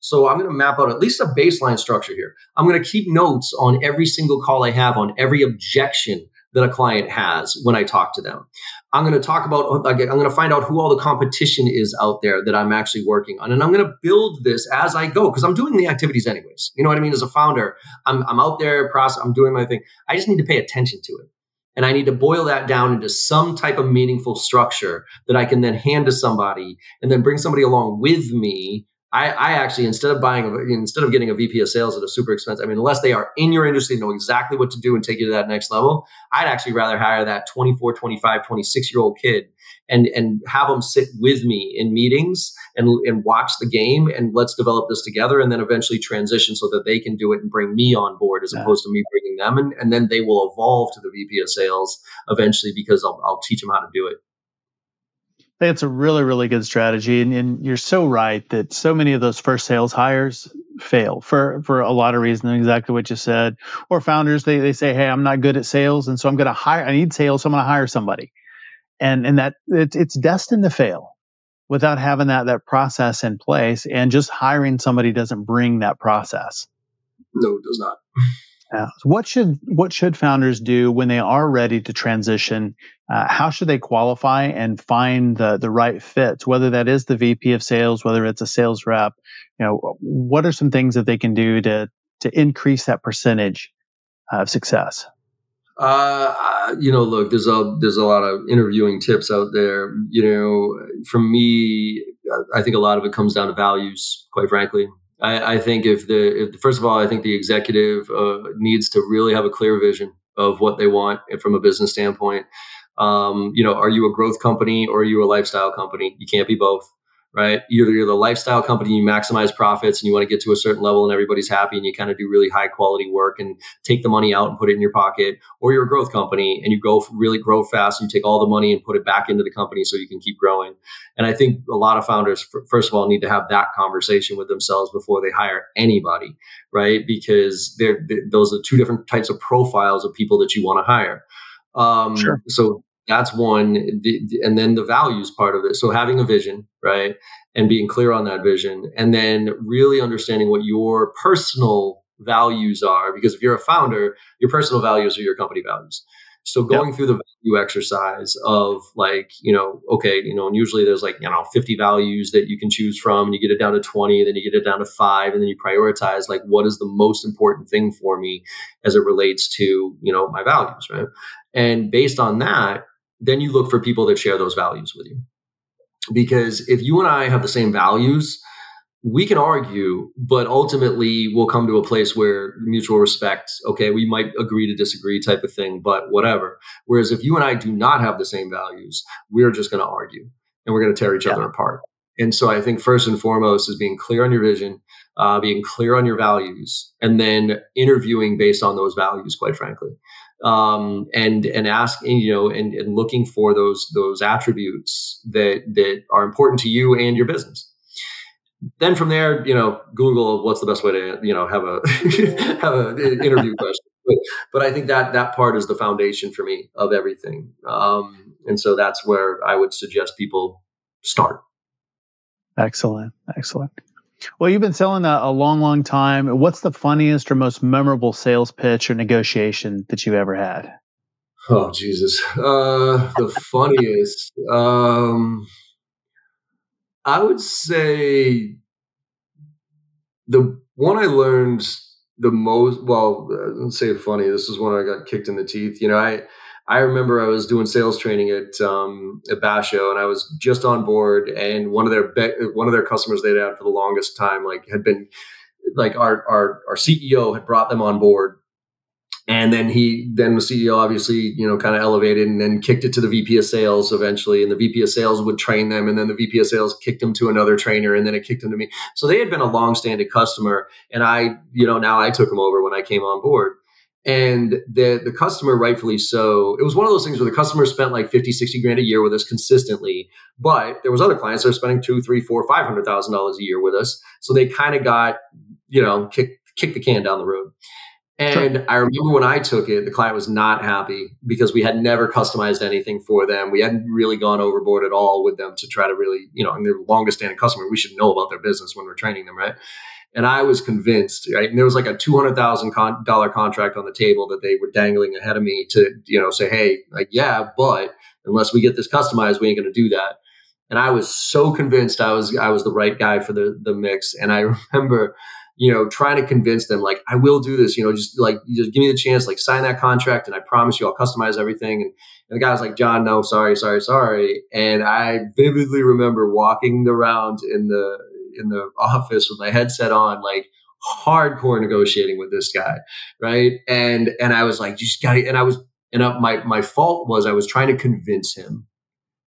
So I'm going to map out at least a baseline structure here. I'm going to keep notes on every single call I have on every objection that a client has when I talk to them. I'm going to talk about, I'm going to find out who all the competition is out there that I'm actually working on. And I'm going to build this as I go because I'm doing the activities anyways. You know what I mean? As a founder, I'm, I'm out there, process, I'm doing my thing. I just need to pay attention to it. And I need to boil that down into some type of meaningful structure that I can then hand to somebody and then bring somebody along with me. I, I actually, instead of buying, instead of getting a VP of sales at a super expensive, I mean, unless they are in your industry, know exactly what to do and take you to that next level, I'd actually rather hire that 24, 25, 26 year old kid and, and have them sit with me in meetings and, and watch the game and let's develop this together and then eventually transition so that they can do it and bring me on board as Yeah. opposed to me bringing them. And, and then they will evolve to the VP of sales eventually because I'll, I'll teach them how to do it. I think it's a really, really good strategy. And, and you're so right that so many of those first sales hires fail for, for a lot of reasons, exactly what you said. Or founders, they, they say, Hey, I'm not good at sales. And so I'm going to hire, I need sales. So I'm going to hire somebody. And, and that it's, it's destined to fail without having that, that process in place. And just hiring somebody doesn't bring that process. No, it does not. [laughs] Uh, what should what should founders do when they are ready to transition? Uh, how should they qualify and find the the right fit? Whether that is the VP of sales, whether it's a sales rep, you know, what are some things that they can do to to increase that percentage of success? Uh, you know, look, there's a there's a lot of interviewing tips out there. You know, for me, I think a lot of it comes down to values. Quite frankly, I, I think if the if, first of all, I think the executive uh, needs to really have a clear vision of what they want from a business standpoint. Um, you know, are you a growth company or are you a lifestyle company? You can't be both right? Either you're the lifestyle company, you maximize profits and you want to get to a certain level and everybody's happy and you kind of do really high quality work and take the money out and put it in your pocket, or you're a growth company and you go really grow fast and you take all the money and put it back into the company so you can keep growing. And I think a lot of founders, first of all, need to have that conversation with themselves before they hire anybody, right? Because they're, those are two different types of profiles of people that you want to hire. Um, Sure. So that's one the, the- and then the values part of it so having a vision right and being clear on that vision and then really understanding what your personal values are because if you're a founder, your personal values are your company values. So going yep. through the value exercise of like, you know, okay, you know, and usually there's like, you know, 50 values that you can choose from and you get it down to 20, then you get it down to five, and then you prioritize like what is the most important thing for me as it relates to, you know, my values, right? And based on that, then you look for people that share those values with you. Because if you and I have the same values, we can argue, but ultimately we'll come to a place where mutual respect, okay, we might agree to disagree type of thing, but whatever. Whereas if you and I do not have the same values, we're just going to argue and we're going to tear each yeah. other apart. And so I think first and foremost is being clear on your vision, uh, being clear on your values, and then interviewing based on those values, quite frankly. Um, and and asking you know and, and looking for those those attributes that that are important to you and your business then from there, you know, Google what's the best way to you know have a [laughs] have an interview question. But, but I think that that part is the foundation for me of everything, um, and so that's where I would suggest people start. Excellent, excellent. Well, you've been selling a, a long, long time. What's the funniest or most memorable sales pitch or negotiation that you've ever had? Oh Jesus, uh, the funniest. Um, I would say the one I learned the most. Well, let's say funny. This is when I got kicked in the teeth. You know, I I remember I was doing sales training at um, at Basho, and I was just on board, and one of their be- one of their customers they'd had for the longest time, like had been like our our our CEO had brought them on board. And then he then the ceo obviously you know kind of elevated and then kicked it to the vp of sales eventually and the vp of sales would train them and then the vp of sales kicked them to another trainer and then it kicked them to me. So they had been a long-standing customer and i you know now i took them over when i came on board and the the customer rightfully so it was one of those things where the customer spent like 50 60 grand a year with us consistently but there was other clients that are spending two three four five hundred thousand dollars a year with us so they kind of got you know kick kick the can down the road and sure. I remember when I took it, the client was not happy because we had never customized anything for them. We hadn't really gone overboard at all with them to try to really, you know, and they're the longest standing customer. We should know about their business when we're training them, right? And I was convinced, right? And there was like a two hundred thousand dollar contract on the table that they were dangling ahead of me to, you know, say, hey, like, yeah, but unless we get this customized, we ain't going to do that. And I was so convinced I was I was the right guy for the the mix. And I [laughs] remember you know, trying to convince them like, I will do this, you know, just like, just give me the chance, like sign that contract. And I promise you I'll customize everything. And, and the guy was like, John, no, sorry, sorry, sorry. And I vividly remember walking around in the, in the office with my headset on, like hardcore negotiating with this guy. Right. And, and I was like, you just got and I was, and my, my fault was I was trying to convince him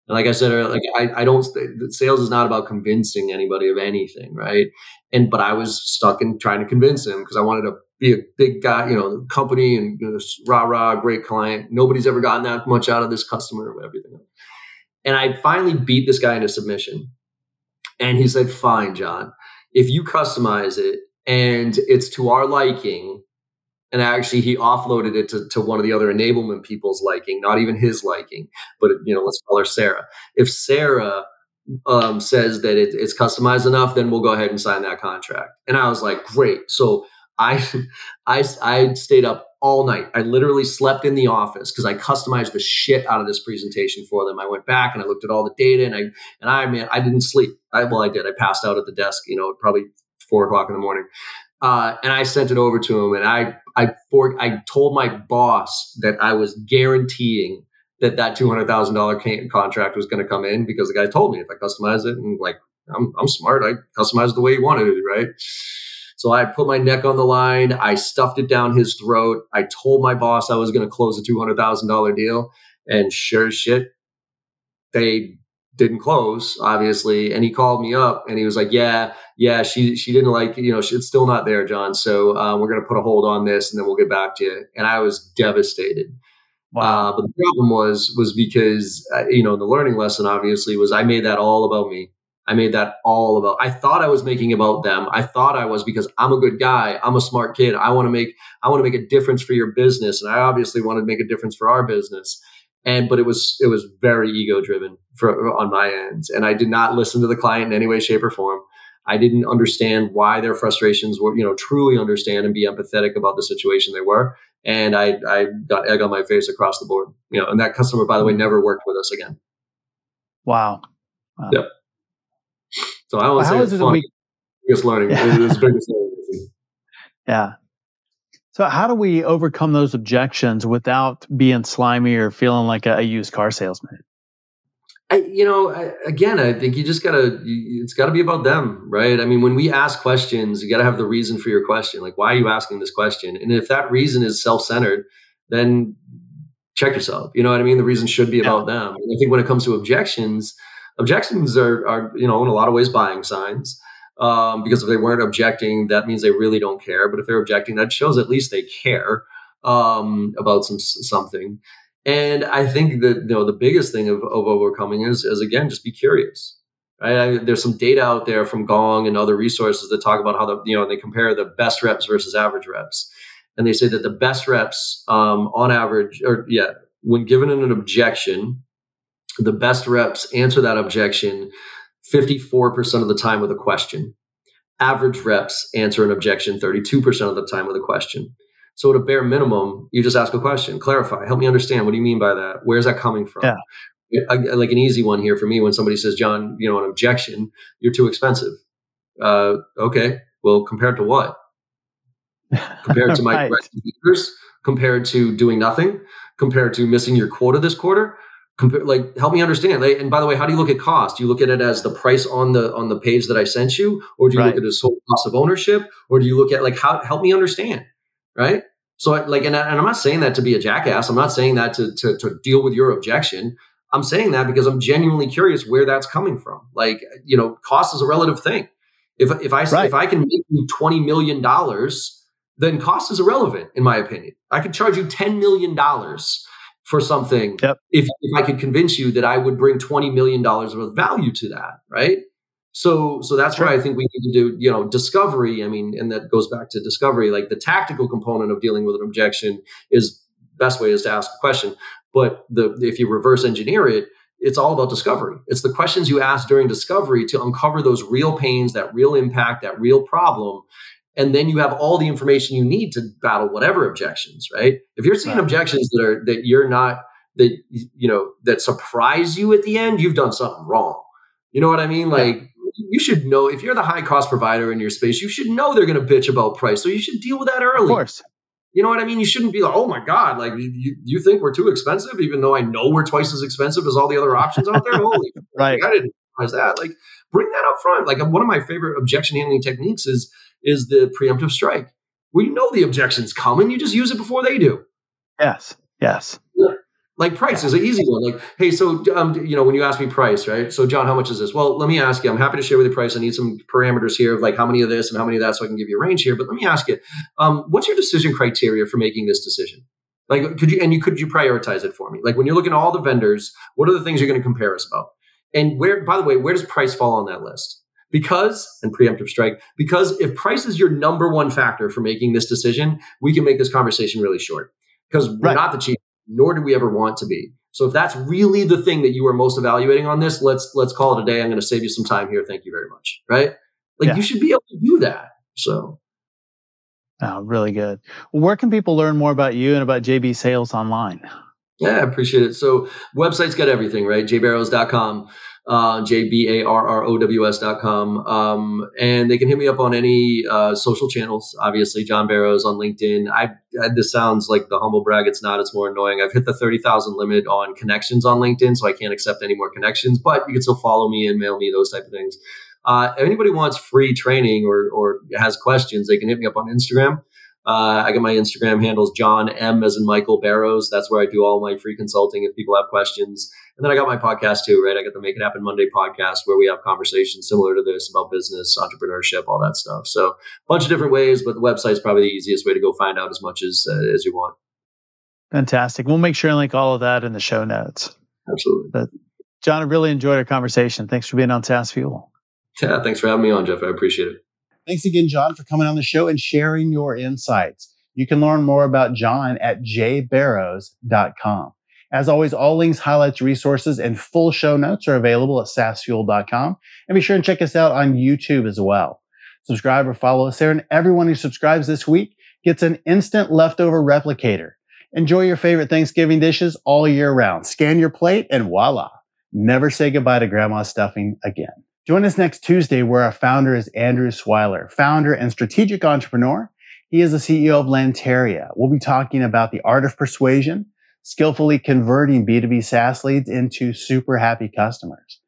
and like I said, earlier, like I, I don't. Sales is not about convincing anybody of anything, right? And but I was stuck in trying to convince him because I wanted to be a big guy, you know, company and you know, rah rah, great client. Nobody's ever gotten that much out of this customer or everything. And I finally beat this guy into submission, and he said, "Fine, John, if you customize it and it's to our liking." and actually he offloaded it to, to one of the other enablement people's liking not even his liking but you know let's call her sarah. If sarah um, says that it, it's customized enough then we'll go ahead and sign that contract. And i was like great. So i [laughs] i, I stayed up all night. I literally slept in the office because i customized the shit out of this presentation for them. I went back and i looked at all the data and i and i man i didn't sleep. I, well i did. I passed out at the desk you know probably four o'clock in the morning. Uh, and I sent it over to him, and I I for, I told my boss that I was guaranteeing that that two hundred thousand dollar contract was going to come in because the guy told me if I customize it and like I'm I'm smart, I customize it the way he wanted it, right? So I put my neck on the line. I stuffed it down his throat. I told my boss I was going to close a two hundred thousand dollar deal, and sure as shit, they didn't close, obviously. And he called me up and he was like, "Yeah, yeah, she she didn't like you know it's still not there, John. So uh, we're going to put a hold on this and then we'll get back to you." And I was devastated. Wow. Uh, but the problem was was because uh, you know the learning lesson obviously was I made that all about me. I made that all about. I thought I was making about them. I thought I was because I'm a good guy. I'm a smart kid. I want to make I want to make a difference for your business, and I obviously want to make a difference for our business and but it was it was very ego driven for on my end and i did not listen to the client in any way shape or form I didn't understand why their frustrations were, you know, truly understand and be empathetic about the situation they were. And I, I got egg on my face across the board, you know, and that customer, by the way, mm-hmm. never worked with us again. Wow. wow. Yep. So I don't say it's fun. We... Biggest learning. Yeah. It's biggest learning. Yeah. So how do we overcome those objections without being slimy or feeling like a, a used car salesman? I, you know, I, again, I think you just gotta, you, it's gotta be about them, right? I mean, when we ask questions, you gotta have the reason for your question. Like, why are you asking this question? And if that reason is self-centered, then check yourself. You know what I mean? The reason should be about yeah. them. And I think when it comes to objections, objections are, are, you know, in a lot of ways buying signs. Um, because if they weren't objecting, that means they really don't care. But if they're objecting, that shows at least they care um, about some something. And I think that you know the biggest thing of, of overcoming is, is again just be curious. Right? I, there's some data out there from Gong and other resources that talk about how the you know they compare the best reps versus average reps, and they say that the best reps um, on average, or yeah, when given an objection, the best reps answer that objection 54% of the time with a question. Average reps answer an objection 32% of the time with a question. So at a bare minimum, you just ask a question, clarify, help me understand. What do you mean by that? Where's that coming from? Yeah. I, like an easy one here for me when somebody says, John, you know, an objection, you're too expensive. Uh, okay. Well, compared to what? Compared to [laughs] my right. competitors, compared to doing nothing, compared to missing your quota this quarter. Compare, like help me understand like, and by the way how do you look at cost do you look at it as the price on the on the page that i sent you or do you right. look at the total cost of ownership or do you look at like how help me understand right? So like, and, I, and I'm not saying that to be a jackass. I'm not saying that to, to, to deal with your objection. I'm saying that because I'm genuinely curious where that's coming from. Like, you know, cost is a relative thing. If if I right. if I can make you twenty million dollars, then cost is irrelevant in my opinion. I could charge you ten million dollars for something yep. if if I could convince you that I would bring twenty million dollars of value to that, right? So, so that's why I think we need to do, you know, discovery. I mean, and that goes back to discovery. Like the tactical component of dealing with an objection is best way is to ask a question. But the if you reverse engineer it, it's all about discovery. It's the questions you ask during discovery to uncover those real pains, that real impact, that real problem. And then you have all the information you need to battle whatever objections, right? If you're seeing right. objections that are that you're not that you know that surprise you at the end, you've done something wrong. You know what I mean? Like you should know if you're the high cost provider in your space, you should know they're going to bitch about price. So you should deal with that early. Of course. You know what I mean? You shouldn't be like, oh my God, like you, you think we're too expensive, even though I know we're twice as expensive as all the other options out there. [laughs] Holy, right. Like, I didn't realize that. Like, bring that up front. Like, one of my favorite objection handling techniques is is the preemptive strike. Well, you know the objection's coming, you just use it before they do. Yes. Yes. Yeah. Like price is an easy one. Like, hey, so um, you know, when you ask me price, right? So, John, how much is this? Well, let me ask you. I'm happy to share with you price. I need some parameters here of like how many of this and how many of that, so I can give you a range here. But let me ask you, um, what's your decision criteria for making this decision? Like, could you and you could you prioritize it for me? Like, when you're looking at all the vendors, what are the things you're going to compare us about? And where, by the way, where does price fall on that list? Because, and preemptive strike, because if price is your number one factor for making this decision, we can make this conversation really short because we're right. not the cheapest nor do we ever want to be. So if that's really the thing that you are most evaluating on this, let's let's call it a day. I'm going to save you some time here. Thank you very much. Right? Like yeah. you should be able to do that. So Oh, really good. Where can people learn more about you and about JB Sales online? Yeah, I appreciate it. So website's got everything, right? jbarrows.com uh, jbarrows.com. Um, and they can hit me up on any uh, social channels, obviously, John Barrows on LinkedIn. I, I, This sounds like the humble brag. It's not, it's more annoying. I've hit the 30,000 limit on connections on LinkedIn, so I can't accept any more connections, but you can still follow me and mail me, those type of things. Uh, if anybody wants free training or, or has questions, they can hit me up on Instagram. Uh, I got my Instagram handles, John M as in Michael Barrows. That's where I do all my free consulting if people have questions. And then I got my podcast too, right? I got the Make It Happen Monday podcast where we have conversations similar to this about business, entrepreneurship, all that stuff. So a bunch of different ways, but the website's probably the easiest way to go find out as much as uh, as you want. Fantastic. We'll make sure and link all of that in the show notes. Absolutely. But John, I really enjoyed our conversation. Thanks for being on SaaS Fuel. Yeah, thanks for having me on, Jeff. I appreciate it. Thanks again, John, for coming on the show and sharing your insights. You can learn more about John at jbarrows.com. As always, all links, highlights, resources, and full show notes are available at saasfuel.com. And be sure and check us out on YouTube as well. Subscribe or follow us there, and everyone who subscribes this week gets an instant leftover replicator. Enjoy your favorite Thanksgiving dishes all year round. Scan your plate and voila. Never say goodbye to grandma's stuffing again. Join us next Tuesday where our founder is Andrew Swiler, founder and strategic entrepreneur. He is the CEO of Lanteria. We'll be talking about the art of persuasion, skillfully converting B2B SaaS leads into super happy customers.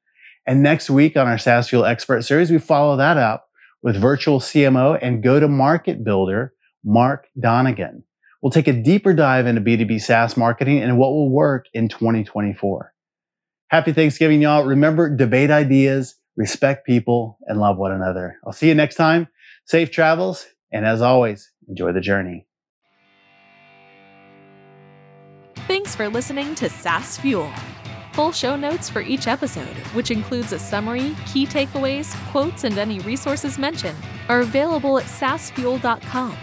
And next week on our SaaS Fuel Expert Series, we follow that up with virtual CMO and go to market builder, Mark Donegan. We'll take a deeper dive into B2B SaaS marketing and what will work in 2024. Happy Thanksgiving, y'all. Remember, debate ideas, respect people, and love one another. I'll see you next time. Safe travels. And as always, enjoy the journey. Thanks for listening to SaaS Fuel. Full show notes for each episode, which includes a summary, key takeaways, quotes, and any resources mentioned, are available at saasfuel.com.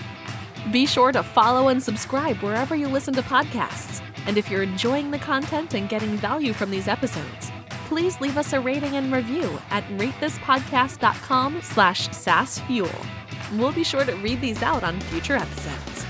Be sure to follow and subscribe wherever you listen to podcasts. And if you're enjoying the content and getting value from these episodes, please leave us a rating and review at ratethispodcast.com slash saasfuel. We'll be sure to read these out on future episodes.